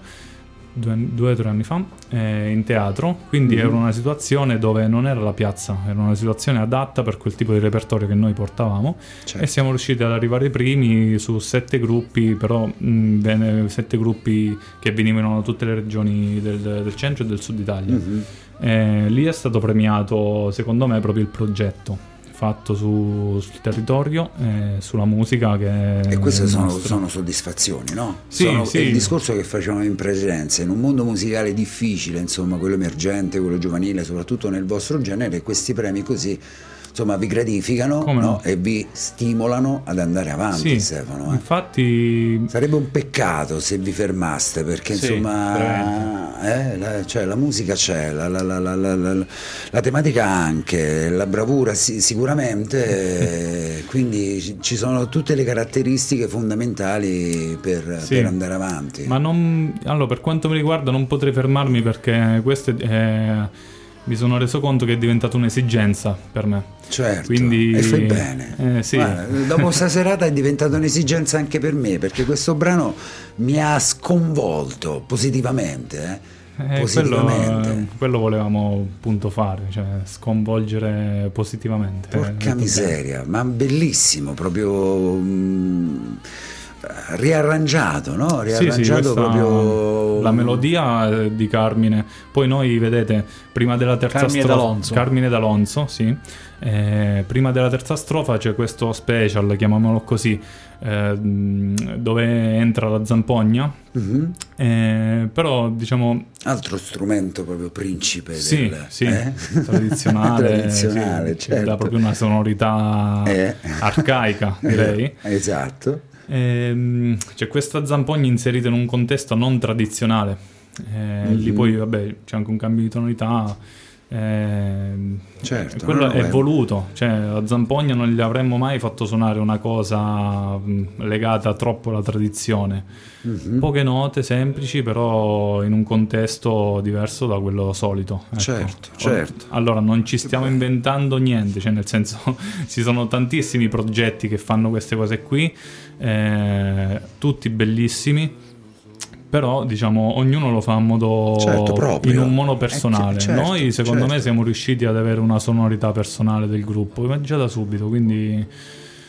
due o tre anni fa, eh, in teatro. Quindi Mhm. era una situazione dove non era la piazza, era una situazione adatta per quel tipo di repertorio che noi portavamo. Certo. E siamo riusciti ad arrivare ai primi su sette gruppi, però mh, venne- sette gruppi che venivano da tutte le regioni del, del centro e del sud Italia. Mhm. Eh, lì è stato premiato, secondo me, proprio il progetto fatto su- sul territorio, eh, sulla musica che E queste sono, sono soddisfazioni, no? Sì, Sono- sì. Il discorso che facevamo in presenza, in un mondo musicale difficile, insomma, quello emergente, quello giovanile, soprattutto nel vostro genere, questi premi così insomma vi gratificano no? no? e vi stimolano ad andare avanti, Sì, Stefano. eh. infatti Sarebbe un peccato se vi fermaste perché Sì, insomma eh, la, cioè, la musica c'è, la, la- la- la- la- la- la tematica anche, la bravura sì- sicuramente, eh, quindi ci- sono tutte le caratteristiche fondamentali per, Sì. per andare avanti. Ma non, allora, per quanto mi riguarda, non potrei fermarmi perché questo è- è- mi sono reso conto che è diventata un'esigenza per me. Certo, Quindi- e fai bene. Eh, sì. Guarda, dopo questa serata è diventata un'esigenza anche per me perché questo brano mi ha sconvolto positivamente. eh. Eh, positivamente. quello, quello volevamo appunto fare, cioè sconvolgere positivamente. Eh, Porca miseria, ma bellissimo, proprio mm, riarrangiato, no? Sì, sì, Riarrangiato questa- proprio la melodia eh, di Carmine. Poi noi vedete, prima della terza Carmine strofa D'Alonso. Carmine D'Alonso, sì. Eh, prima della terza strofa c'è questo special, chiamiamolo così, eh, dove entra la zampogna. Mhm. Eh, però diciamo altro strumento proprio principe sì, del, sì, eh? tradizionale, Tradizionale, sì, che certo. dà proprio una sonorità Eh. arcaica, direi. Esatto. Ehm, c'è questa zampogna inserita in un contesto non tradizionale. Eh, Lì Mhm. poi, vabbè, c'è anche un cambio di tonalità. Ehm, Certo, quello no, è beh. voluto, cioè la zampogna non gli avremmo mai fatto suonare una cosa legata troppo alla tradizione. Mhm. Poche note semplici, però in un contesto diverso da quello solito. ecco. Certo, certo. Allora, non ci stiamo inventando niente, cioè nel senso ci sono tantissimi progetti che fanno queste cose qui, eh, tutti bellissimi. Però, diciamo, ognuno lo fa a modo Certo, proprio. in un modo personale. Eh, certo, Noi, secondo certo. me, siamo riusciti ad avere una sonorità personale del gruppo, ma già da subito, quindi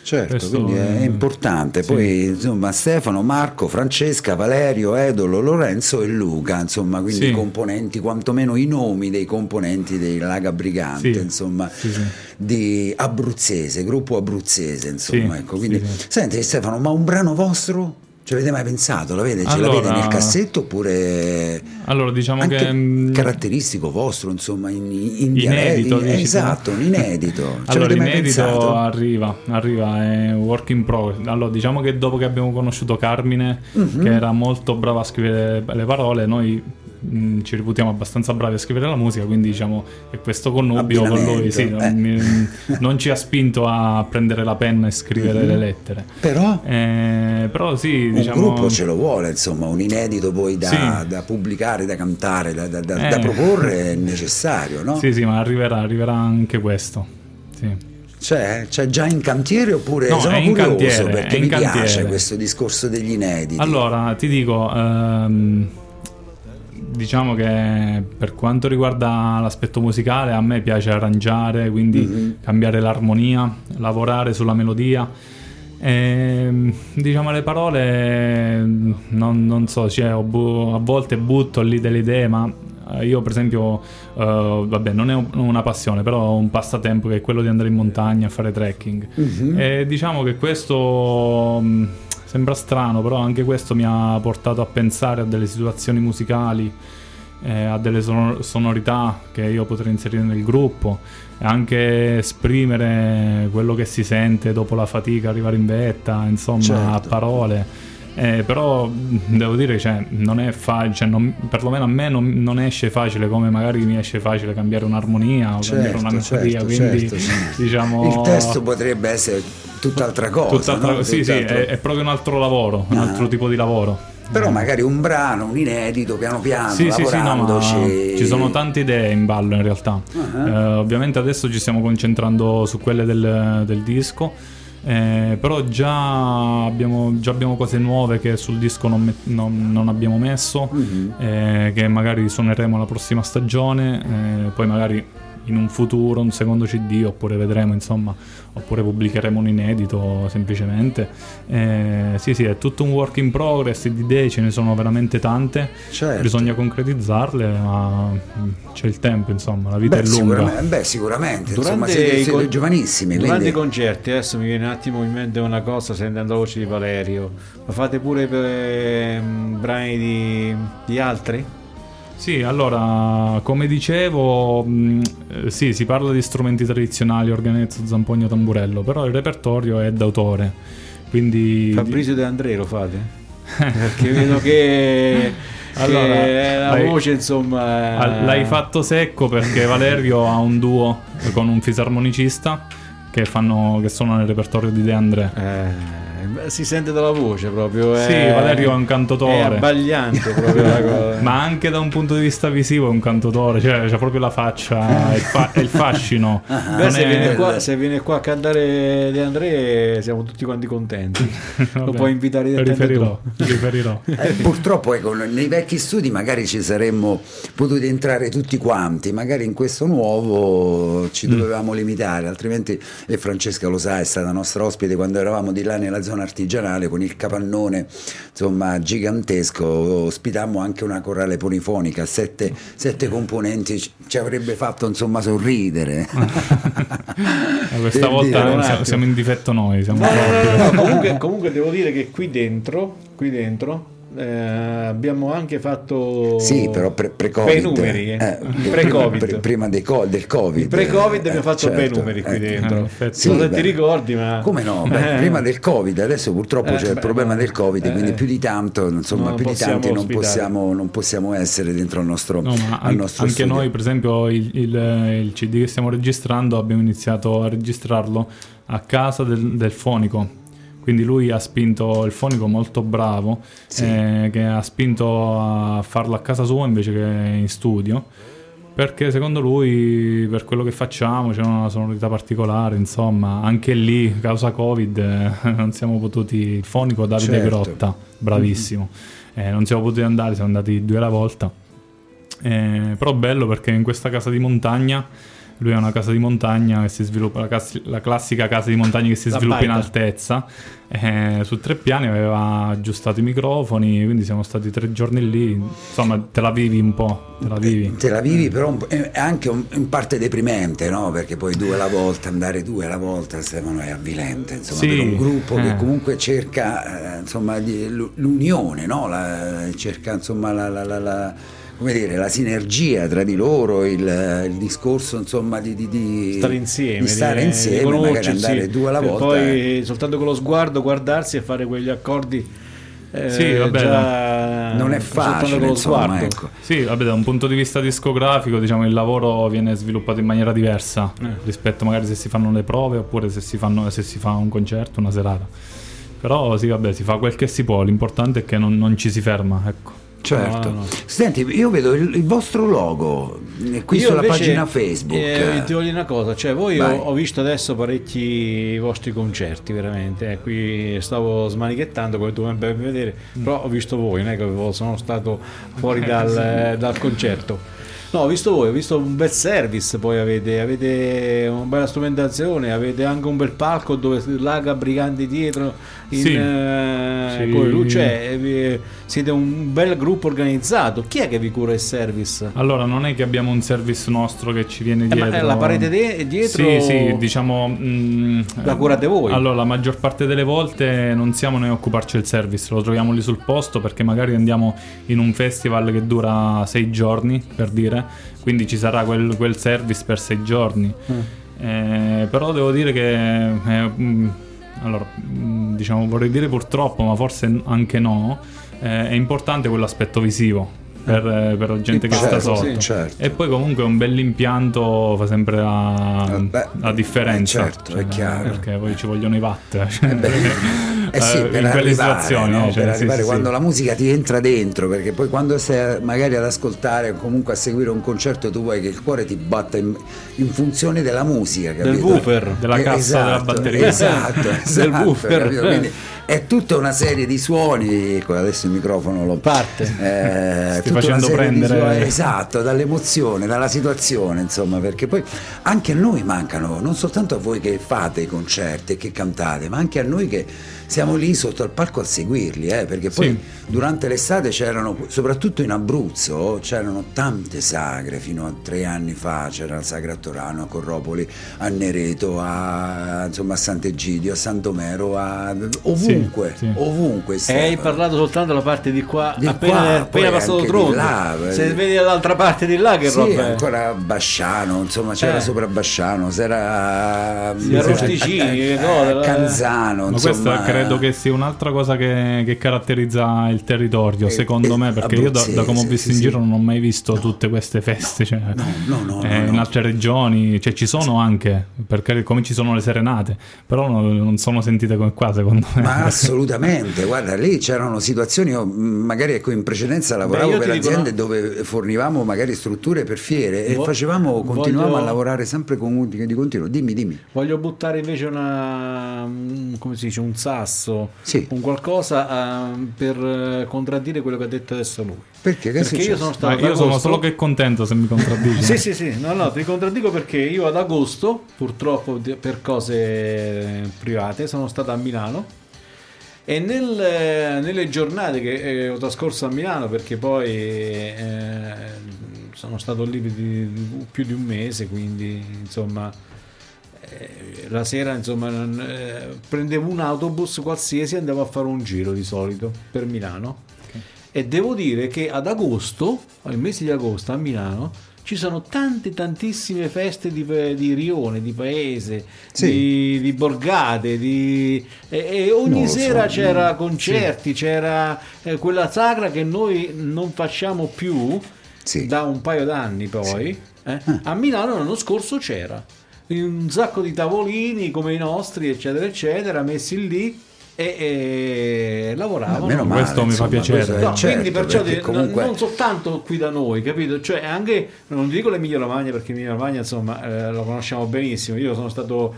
Certo, Questo quindi è è- importante. sì. Poi insomma Stefano, Marco, Francesca, Valerio, Edolo, Lorenzo e Luca, insomma, quindi Sì. i componenti, quantomeno i nomi dei componenti dei Laga Brigante, Sì, insomma, di Abruzzese, gruppo abruzzese, insomma, ecco. Quindi, senti Stefano, ma un brano vostro? Ci avete mai pensato? L'avete, ce Allora- l'avete nel cassetto oppure Allora, diciamo che. mh, caratteristico vostro, insomma, in, in Inedito, tu? esatto, un inedito. Ci Allora, l'inedito arriva, arriva, è work in progress. Allora, diciamo che dopo che abbiamo conosciuto Carmine, Mhm. che era molto brava a scrivere le parole, noi mh, ci reputiamo abbastanza bravi a scrivere la musica, quindi diciamo che questo connubio con lui sì, Abbinamento, eh. non, non ci ha spinto a prendere la penna e scrivere le lettere. Però Eh, però sì, un diciamo... gruppo ce lo vuole, insomma, un inedito poi da, Sì. da pubblicare, da cantare, da, da- da- Eh. da proporre è necessario, no? Sì, sì, ma arriverà, arriverà anche questo. Sì. C'è, c'è già in cantiere oppure No, sono è in cantiere, perché mi piace cantiere. questo discorso degli inediti. Allora, ti dico, ehm, diciamo che per quanto riguarda l'aspetto musicale, a me piace arrangiare, quindi Mhm. cambiare l'armonia, lavorare sulla melodia. Ehm, diciamo le parole, non, non so, cioè, bu- a volte butto lì delle idee, ma eh, io per esempio, eh, vabbè, non è un- una passione, però ho un passatempo che è quello di andare in montagna a fare trekking. Mhm. E diciamo che questo mh, sembra strano, però anche questo mi ha portato a pensare a delle situazioni musicali, eh, a delle sono- sonorità che io potrei inserire nel gruppo e anche esprimere quello che si sente dopo la fatica, arrivare in vetta, insomma, a Certo. parole. Eh, però devo dire, cioè, non è facile, cioè, non- perlomeno a me non, non esce facile come magari mi esce facile cambiare un'armonia o cambiare una Certo, melodia, certo, quindi certo, sì. diciamo... Il testo potrebbe essere tutt'altra cosa, Tutt'altra- no? sì, sì, Tutt'altro- è, è proprio un altro lavoro, un Ah. altro tipo di lavoro. Però Eh. magari un brano, un inedito, piano piano, Sì, sì, sì, no, ma lavorandoci. ci sono tante idee in ballo in realtà. Ah. Eh, ovviamente adesso ci stiamo concentrando su quelle del, del disco, eh, però già abbiamo, già abbiamo cose nuove che sul disco non, met- non- non abbiamo messo, Mhm. eh, che magari suoneremo la prossima stagione, eh, poi magari in un futuro un secondo CD oppure vedremo insomma oppure pubblicheremo un inedito semplicemente Eh, sì sì è tutto un work in progress di idee ce ne sono veramente tante Certo. bisogna concretizzarle ma mm, c'è il tempo insomma la vita Beh, è lunga sicuramente, beh, sicuramente, insomma, Durante, siete, i siete con- giovanissimi, durante quindi... i concerti, adesso mi viene un attimo in mente una cosa sentendo la voce di Valerio. Lo fate pure per ehm, brani di, di altri? Sì, allora, come dicevo, mh, eh, sì, si parla di strumenti tradizionali, organezzo, zampogno, tamburello, però il repertorio è d'autore. Quindi Fabrizio De André lo fate? Perché vedo che, Allora, la voce insomma... L'hai fatto secco perché Valerio ha un duo con un fisarmonicista che, fanno, che suonano nel repertorio di De André. Eh, si sente dalla voce proprio. Sì, è- Valerio è un cantautore. È abbagliante proprio la cosa. Ma anche da un punto di vista visivo è un cantautore, cioè c'ha proprio la faccia e il, fa- il fascino. Beh, se, è- viene qua, se viene qua a cantare De André siamo tutti quanti contenti. Lo Vabbè, puoi invitare direttamente riferirò, tu. riferirò. Eh, purtroppo ecco, nei vecchi studi magari ci saremmo potuti entrare tutti quanti, magari in questo nuovo ci dovevamo limitare, altrimenti, e Francesca lo sa, è stata nostra ospite quando eravamo di là nella zona artigianale con il capannone insomma gigantesco, ospitammo anche una corale polifonica, sette, sette componenti, ci- avrebbe fatto insomma sorridere. Eh, Questa volta siamo, in difetto noi, siamo No, no, no, comunque, comunque devo dire che qui dentro, qui dentro eh, abbiamo anche fatto Sì, però pre- pre-Covid. bei numeri. eh. eh, pre-Covid. pre- prima dei co- del Covid. Il pre-Covid eh, abbiamo fatto bei certo, numeri qui eh. dentro. Eh. Sì, non so ti ricordi, ma Come no? Beh, Eh. prima del Covid, adesso purtroppo Eh, c'è il beh, problema no. del Covid, quindi Eh. più di tanto, insomma, Non più di possiamo tanti non possiamo, non possiamo essere dentro al nostro, No, ma al an- nostro anche studio. noi, per esempio, il, il- il CD che stiamo registrando abbiamo iniziato a registrarlo a casa del, del fonico. Quindi lui ha spinto il fonico molto bravo, Sì. eh, che ha spinto a farlo a casa sua invece che in studio. Perché secondo lui, per quello che facciamo, c'è una sonorità particolare, insomma, anche lì, causa Covid, eh, non siamo potuti. Il fonico Davide Certo. Grotta, bravissimo. Eh, non siamo potuti andare, siamo andati due alla volta. Eh, però bello perché in questa casa di montagna, lui ha una casa di montagna che si sviluppa, la, cas- la classica casa di montagna che si La sviluppa in baita. altezza, eh, su tre piani aveva aggiustato i microfoni, quindi siamo stati tre giorni lì, insomma te la vivi un po', te la vivi. Te la vivi, però un po'- è anche un- in parte deprimente, no? Perché poi due alla volta, andare due alla volta, Stefano, è avvilente, insomma, Sì, per un gruppo che eh. comunque cerca, eh, insomma, l'unione, no? La- cerca, insomma, la, la- la- la- come dire, la sinergia tra di loro, il, il discorso, insomma, di, di- di- stare insieme, di stare di- insieme, di magari andare due alla volta. Poi soltanto con lo sguardo guardarsi e fare quegli accordi. eh, Sì, vabbè, già- non è facile, con lo insomma, sguardo. ecco. Sì, vabbè, da un punto di vista discografico, diciamo, il lavoro viene sviluppato in maniera diversa Eh. rispetto magari se si fanno le prove oppure se si, fanno- se si fa un concerto, una serata. Però sì, vabbè, si fa quel che si può, l'importante è che non, non ci si ferma, ecco. Certo. No, no. Senti, io vedo il, il vostro logo eh, qui Io sulla invece, pagina Facebook. eh, ti voglio dire una cosa, cioè voi ho, ho visto adesso parecchi vostri concerti, veramente. eh, qui stavo smanichettando come tu ben vedere, Mm. però ho visto voi, non è che sono stato fuori dal, dal concerto. No, ho visto voi, ho visto un bel service, poi avete, avete una bella strumentazione, avete anche un bel palco dove laga briganti dietro, in, Sì. eh, Sì. con le luci, cioè, eh, siete un bel gruppo organizzato. Chi è che vi cura il service? Allora, non è che abbiamo un service nostro che ci viene Eh, ma dietro. è la parete de- dietro Sì, sì, diciamo. mm, La curate voi? Allora, la maggior parte delle volte non siamo noi a occuparci del service, lo troviamo lì sul posto perché magari andiamo in un festival che dura sei giorni, per dire, quindi ci sarà quel, quel service per sei giorni. Eh, però devo dire che. eh, mm, allora, mm, diciamo, vorrei dire purtroppo, ma forse anche no. eh, è importante quell'aspetto visivo per, eh, per la gente che sta Certo, sotto. sì, certo. E poi comunque un bell'impianto fa sempre la, Eh, beh, la differenza. Cioè, eh, certo, è chiaro. Perché poi ci vogliono i watt. Eh sì, Eh, per in quelle arrivare, situazioni. no? cioè, per sì, arrivare sì, quando sì. la musica ti entra dentro, perché poi quando stai magari ad ascoltare o comunque a seguire un concerto tu vuoi che il cuore ti batta in, in funzione della musica, del capito? woofer. Della Eh, cassa della esatto, batteria. Esatto, Del esatto, woofer. capito? Quindi è tutta una serie di suoni, ecco, adesso il microfono lo Parte. eh, Stai facendo prendere- suoni, esatto, dall'emozione, dalla situazione, insomma, perché poi anche a noi mancano, non soltanto a voi che fate i concerti e che cantate, ma anche a noi che siamo lì sotto al palco a seguirli, eh, perché poi Sì. durante l'estate c'erano, soprattutto in Abruzzo, c'erano tante sagre, fino a tre anni fa c'era la sagra a Torano, a Corropoli, a Nereto, a, insomma, a Sant'Egidio, a Santomero, a, ovunque, ovunque, sì. ovunque. E hai Stefano. parlato soltanto la parte di qua, Di appena, qua, appena passato Tronto. là, eh. Se vedi dall'altra parte di là che Sì, roba è. ancora Basciano, insomma c'era Eh. sopra Basciano, c'era Gli arrosticini, eh, Canzano, Ma insomma. questa credo che sia un'altra cosa che, che caratterizza il territorio, Eh, secondo eh, me, perché io da, da come ho visto sì, in sì. giro non ho mai visto tutte queste feste. Cioè, no, no, eh, no, In no. altre regioni, cioè ci sono anche, perché come ci sono le serenate, però non, non sono sentite come qua, secondo me. Ma assolutamente, guarda, lì c'erano situazioni, io magari ecco in precedenza lavoravo io per aziende no. dove fornivamo magari strutture per fiere e Vo- facevamo, continuavamo voglio- a lavorare sempre con, di continuo. Dimmi, dimmi. Voglio buttare invece una. un- come si dice? Un sasso, Sì. un qualcosa eh, per eh, contraddire quello che ha detto adesso lui. Perché? Perché io sono stato. io sono solo che contento se mi contraddici. Sì, sì, sì, no, no, ti contraddico perché io ad agosto, purtroppo per cose private, sono stato a Milano e nel- nelle giornate che eh, ho trascorso a Milano, perché poi eh, sono stato lì di, più di un mese, quindi insomma eh, la sera insomma eh, prendevo un autobus qualsiasi e andavo a fare un giro di solito per Milano. E devo dire che ad agosto, al mese di agosto a Milano, ci sono tante tantissime feste di, pa- di rione, di paese, Sì. di, di borgate, di- e, e ogni sera so, c'era concerti, c'era eh, quella sagra che noi non facciamo più Sì. da un paio d'anni poi. eh. A Milano l'anno scorso c'era un sacco di tavolini come i nostri, eccetera, eccetera, messi lì e, e lavoravano. Meno male, Questo mi fa piacere. No, certo, quindi perciò comunque... non soltanto qui da noi, capito? Cioè anche, non dico l'Emilia Romagna perché Emilia Romagna insomma eh, lo conosciamo benissimo, io sono stato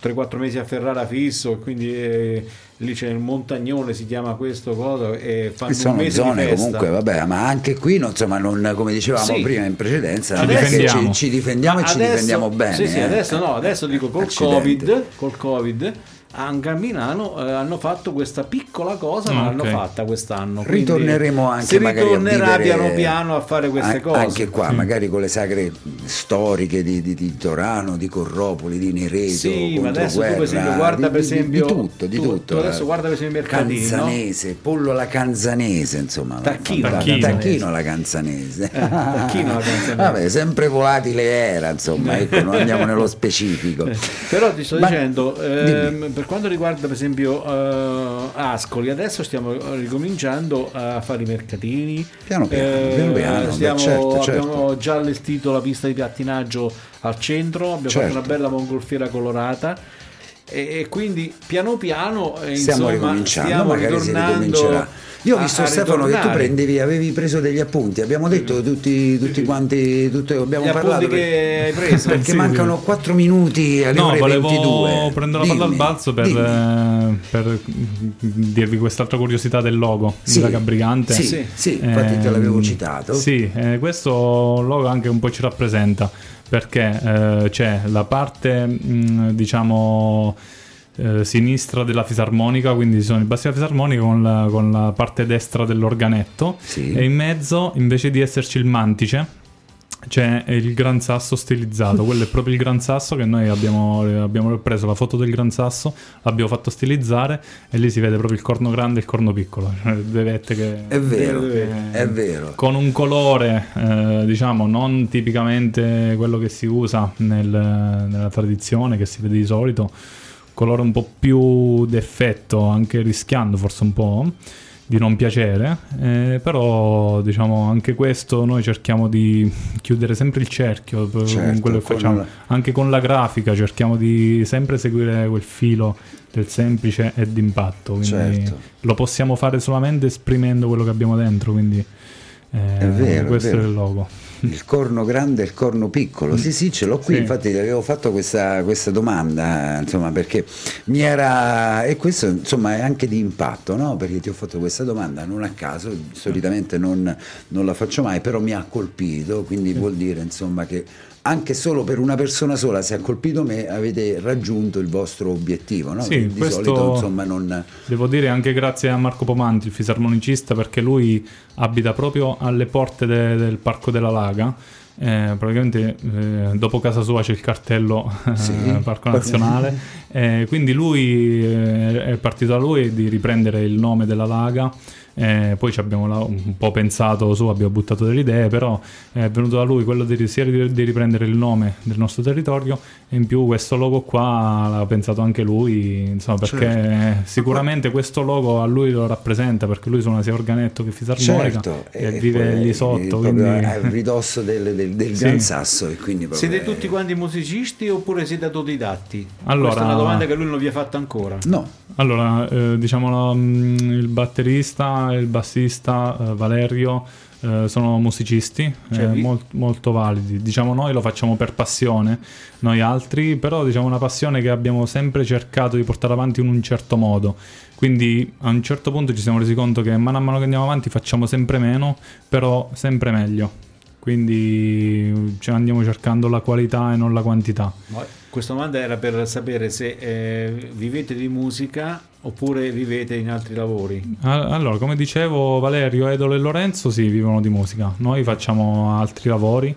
3-4 mesi a Ferrara fisso quindi eh, lì c'è il montagnone, si chiama questo coso e fanno sono un mese zone di festa. comunque, vabbè, ma anche qui, non, insomma, non, come dicevamo Sì. prima in precedenza, Ci difendiamo. ci, ci difendiamo e ci Adesso- difendiamo bene. Sì, sì, eh. adesso no, adesso dico col Accidenti. Covid, col Covid anche a Milano eh, hanno fatto questa piccola cosa, ma Ah, l'hanno ok. fatta quest'anno. Ritorneremo anche si magari a ritornerà vivere piano piano a fare queste an- cose. Anche qua, magari con le sagre storiche di, di, di Torano, di Corropoli, di Nereto, Sì, ma adesso tu Controguerra, per esempio guarda di, per di- di- esempio di tutto, di tu- tutto. tu adesso eh. guarda per esempio i mercatini, no? Canzanese, pollo alla canzanese, insomma. Tacchino alla Tacchino, canzanese. Tacchino alla canzanese. Eh, tacchino alla canzanese. Vabbè, sempre volatile era, insomma, ecco, non andiamo nello specifico. Eh, Però ti sto Ma- dicendo, ehm, dimmi. Per quanto riguarda per esempio eh, Ascoli, adesso stiamo ricominciando a fare i mercatini. Piano piano, piano piano, beh, stiamo- certo, certo. Abbiamo già allestito la pista di pattinaggio al centro, abbiamo Certo. fatto una bella mongolfiera colorata. E, e quindi piano piano eh, Stiamo insomma, ricominciando, stiamo ritornando. Io ho visto Stefano che tu prendevi, avevi preso degli appunti, abbiamo detto tutti, tutti quanti, tutto, abbiamo Gli parlato che hai preso. perché Sì, mancano 4 minuti alle No, ore volevo 22. prendere la palla al balzo per, eh, per dirvi quest'altra curiosità del logo Sì, di Raga Brigante. Sì, Sì. sì, infatti te Ehm, l'avevo citato. Sì, eh, questo logo anche un po' ci rappresenta perché eh, c'è la parte, mh, diciamo, eh, sinistra della fisarmonica, quindi ci sono i bassi della fisarmonica con la, con la parte destra dell'organetto Sì. e in mezzo, invece di esserci il mantice, c'è il gran sasso stilizzato, quello è proprio il gran sasso che noi abbiamo, abbiamo preso la foto del gran sasso, l'abbiamo fatto stilizzare e lì si vede proprio il corno grande e il corno piccolo, cioè due vette che... È vero, Eh, è vero. Con un colore, eh, diciamo, non tipicamente quello che si usa nel- nella tradizione, che si vede di solito, colore un po' più d'effetto, anche rischiando forse un po' di non piacere, eh, però diciamo anche questo noi cerchiamo di chiudere sempre il cerchio Certo, con quello che con facciamo, la- anche con la grafica cerchiamo di sempre seguire quel filo del semplice e d'impatto, quindi Certo. lo possiamo fare solamente esprimendo quello che abbiamo dentro, quindi eh, È vero, è questo è, vero. il logo. Il corno grande e il corno piccolo. Sì, sì, ce l'ho qui. Sì. Infatti, ti avevo fatto questa, questa domanda, insomma, perché mi era. E questo, insomma, è anche di impatto, no? Perché ti ho fatto questa domanda non a caso, solitamente non, non la faccio mai, però mi ha colpito. Quindi vuol dire, insomma, che anche solo per una persona sola, se ha colpito me, avete raggiunto il vostro obiettivo, no? Sì, di solito, insomma, non. Devo dire anche grazie a Marco Pomanti, il fisarmonicista, perché lui abita proprio alle porte de- del Parco della Laga. Eh, praticamente eh, dopo casa sua c'è il cartello eh, Sì. Parco Nazionale, Eh, quindi lui eh, è partito da lui di riprendere il nome della Laga. Eh, poi ci abbiamo la- un po' pensato su, abbiamo buttato delle idee, però è venuto da lui quello di, sia di, di riprendere il nome del nostro territorio e in più questo logo qua l'ha pensato anche lui, insomma, perché Certo. sicuramente questo logo a lui lo rappresenta perché lui suona sia organetto che fisarmonica Certo, e, vive poi lì sotto. Quindi... a ridosso del, del, del Sì. Gran Sasso e quindi proprio Siete è- tutti quanti musicisti oppure siete autodidatti? Allora- Questa è una domanda che lui non vi ha fatto ancora. No, Allora, eh, diciamo la- mm, il batterista e il bassista eh, Valerio eh, sono musicisti Cioè, eh, molt- molto validi. Diciamo noi lo facciamo per passione, noi altri, però diciamo una passione che abbiamo sempre cercato di portare avanti in un certo modo. Quindi a un certo punto ci siamo resi conto che mano a mano che andiamo avanti facciamo sempre meno, però sempre meglio. Quindi cioè, andiamo cercando la qualità e non la quantità. Questa domanda era per sapere se eh, vivete di musica oppure vivete in altri lavori. Allora, come dicevo, Valerio, Edolo e Lorenzo sì, vivono di musica. Noi facciamo altri lavori,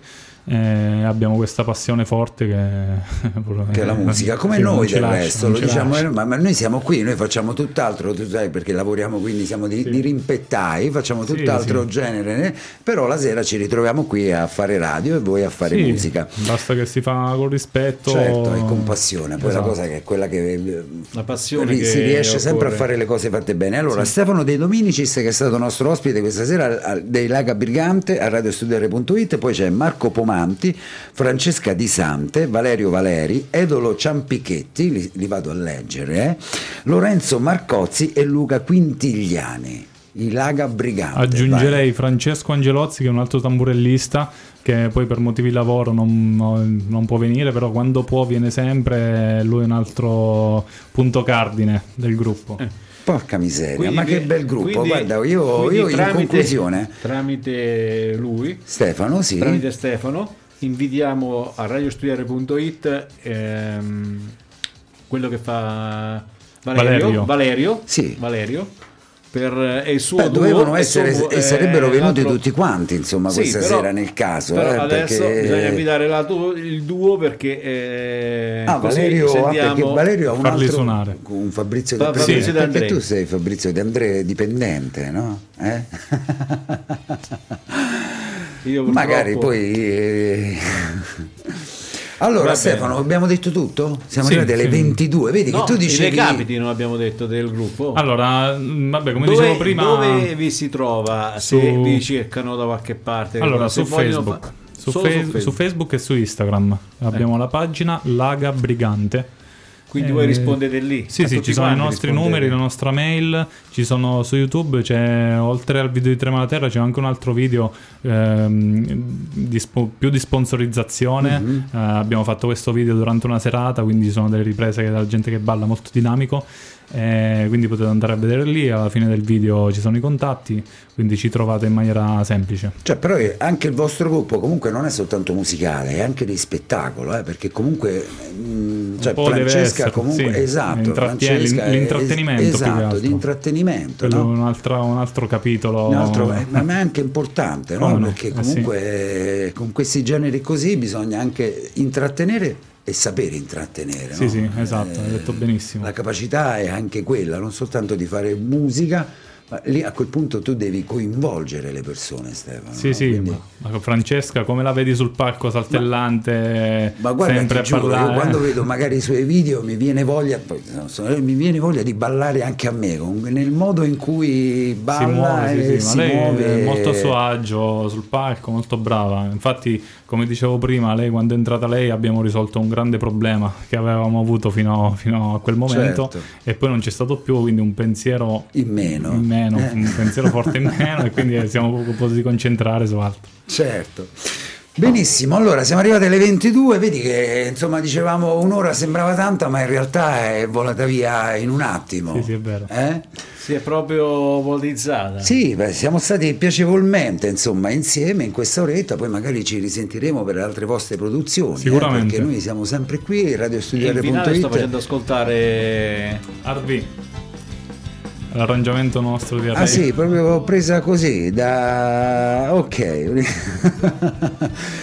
eh, abbiamo questa passione forte che, che è la musica, come Sì, noi del lascia, resto, lo ci diciamo, ma, ma noi siamo qui, noi facciamo tutt'altro, tu sai perché lavoriamo quindi siamo di, Sì. di rimpettai, facciamo Sì, tutt'altro sì. genere, eh, però la sera ci ritroviamo qui a fare radio e voi a fare Sì, musica. Basta che si fa con rispetto. Certo, e con passione, poi Esatto. la cosa che è quella che eh, La passione ri- che si riesce sempre a occorre. fare le cose fatte bene. Allora, Stefano De Dominicis, che è stato nostro ospite questa sera dei Laga Brigante a radiostudiare.it, poi c'è Marco Pomanti, Francesca Di Sante, Valerio Valeri, Edolo Ciampichetti, li, li vado a leggere, eh, Lorenzo Marcozzi e Luca Quintigliani. I Laga Brigante. Aggiungerei Francesco Angelozzi, che è un altro tamburellista, che poi per motivi di lavoro non, non- può venire, però quando può viene sempre. Lui è un altro punto cardine del gruppo. Vai. Porca miseria, Quindi ma che bel gruppo. quindi- Guarda, io, io in tramite- conclusione, Tramite lui, Stefano, sì. tramite Stefano, invitiamo a radiostudiare.it ehm, quello che fa Valerio, Valerio. Valerio, Sì. Valerio, per eh, il suo Beh, duo, dovevano il essere suo- e sarebbero eh, venuti l'altro- tutti quanti, insomma, Sì, questa però- sera nel caso. però eh, adesso perché- bisogna invitare l'altro- il duo perché eh, Ah, Valerio, ah, sentiamo- perché Valerio ha un Farli altro suonare. un Fabrizio Fa- De Fabrizio André, De perché André. tu sei Fabrizio De André dipendente, no? Eh? Io purtroppo- Magari poi eh, Allora Va Stefano, bene. abbiamo detto tutto? Siamo Sì, arrivati alle sì. 22, vedi No, che tu i dicevi recapiti non abbiamo detto del gruppo. Allora, mh, vabbè, come dove, dicevo prima. dove vi si trova se Su- vi cercano da qualche parte? Allora, Se su Facebook. fa- Su, Fe- su Facebook e su Instagram abbiamo la pagina Laga Brigante. Quindi Eh, voi rispondete lì. Sì, sì, ci sono i nostri rispondete. numeri, la nostra mail, ci sono su YouTube, c'è oltre al video di Trema la Terra c'è anche un altro video ehm, di spo- più di sponsorizzazione. Mhm. Eh, abbiamo fatto questo video durante una serata, quindi ci sono delle riprese della gente che balla molto dinamico. Eh, quindi potete andare a vedere lì, alla fine del video ci sono i contatti, quindi ci trovate in maniera semplice. Cioè, però anche il vostro gruppo comunque non è soltanto musicale, è anche di spettacolo, eh, perché comunque mh, cioè, po' deve Francesca essere, comunque sì, esatto, Francesca l'intrattenimento che esatto, di intrattenimento, no? un altro, un altro capitolo. Un altro- eh, ma è anche importante, no? No? perché Eh, comunque eh, con questi generi così bisogna anche intrattenere e sapere intrattenere. Sì, no? sì, esatto, hai detto benissimo. La capacità è anche quella, non soltanto di fare musica, ma lì a quel punto tu devi coinvolgere le persone, Stefano. Sì, no? sì, Quindi- ma, ma Francesca, come la vedi sul palco saltellante, Ma guarda, sempre ti a giuro, parlare? quando vedo magari i suoi video mi viene voglia, so, mi viene voglia di ballare anche a me, nel modo in cui si balla muove, sì, e sì, si ma lei muove. è molto a suo agio sul palco, molto brava. Infatti, come dicevo prima, lei quando è entrata lei abbiamo risolto un grande problema che avevamo avuto fino, fino a quel momento Certo. e poi non c'è stato più, quindi un pensiero In meno. in meno, Eh. un pensiero forte in meno e quindi siamo potuti concentrare su altro. Certo. Benissimo, allora siamo arrivati alle 22, vedi che insomma dicevamo un'ora sembrava tanta, ma in realtà è volata via in un attimo. Sì, sì, è vero. Eh? Si è proprio volizzata. Sì, beh, siamo stati piacevolmente insomma insieme in questa oretta, poi magari ci risentiremo per altre vostre produzioni. eh, Sicuramente. perché noi siamo sempre qui, finale sto radiostudiare.it. facendo ascoltare RV. L'arrangiamento nostro di Ah Array. sì, proprio presa così, da... ok.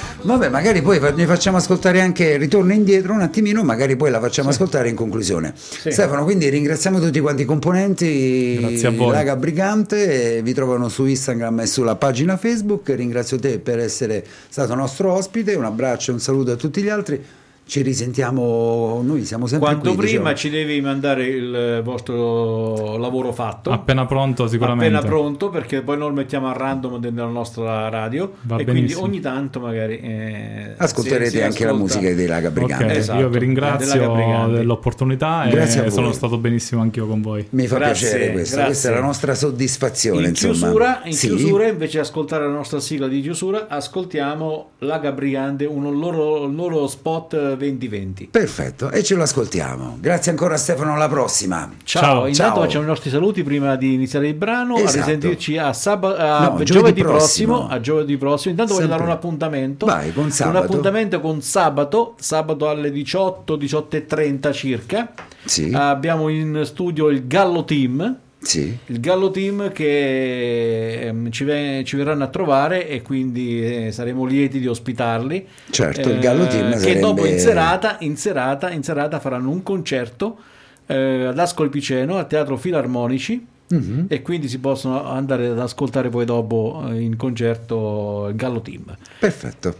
Vabbè, magari poi ne facciamo ascoltare anche, ritorno indietro un attimino, magari poi la facciamo ascoltare in conclusione. Stefano, quindi ringraziamo tutti quanti i componenti, Grazie a voi. Laga Brigante, vi trovano su Instagram e sulla pagina Facebook, ringrazio te per essere stato nostro ospite, un abbraccio e un saluto a tutti gli altri, ci risentiamo, noi siamo sempre Quanto qui, prima diciamo. ci devi mandare il vostro lavoro fatto. Appena pronto sicuramente. Appena pronto, perché poi noi lo mettiamo a random nella nostra radio. Va e quindi benissimo. ogni tanto magari. eh, Ascolterete si- si anche la ascolta. musica dei Laga Brigante. Ok, Esatto, io vi ringrazio dell'opportunità Grazie a e voi. sono stato benissimo anch'io con voi. Mi fa Grazie, piacere questo, grazie. questa è la nostra soddisfazione. In insomma. chiusura, in Sì. chiusura, invece di ascoltare la nostra sigla di chiusura, ascoltiamo La Gabriande, un loro, il loro spot 2020. Perfetto, e ce lo ascoltiamo. Grazie ancora Stefano, alla prossima. Ciao, Ciao. intanto Ciao. facciamo i nostri saluti prima di iniziare il brano, Esatto. a risentirci a, saba- a No, giovedì, giovedì prossimo. prossimo. a giovedì prossimo. Intanto voglio Sempre. dare un appuntamento. Vai, con Un sabato. appuntamento con sabato, sabato alle 18, 18.30 circa. Sì, Abbiamo in studio il Gallo Team. Sì. Il Gallo Team che ehm, ci, ve- ci verranno a trovare e quindi eh, saremo lieti di ospitarli. Certo, il Gallo Team Che sarebbe- dopo in serata, in serata, in serata faranno un concerto eh, ad Ascolpiceno al Teatro Filarmonici Mhm. e quindi si possono andare ad ascoltare poi dopo eh, in concerto il Gallo Team. Perfetto.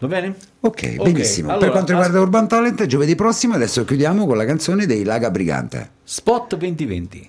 Va bene? Ok, benissimo. allora, per quanto riguarda as- Urban Talent, giovedì prossimo adesso chiudiamo con la canzone dei Laga Brigante. Spot 2020.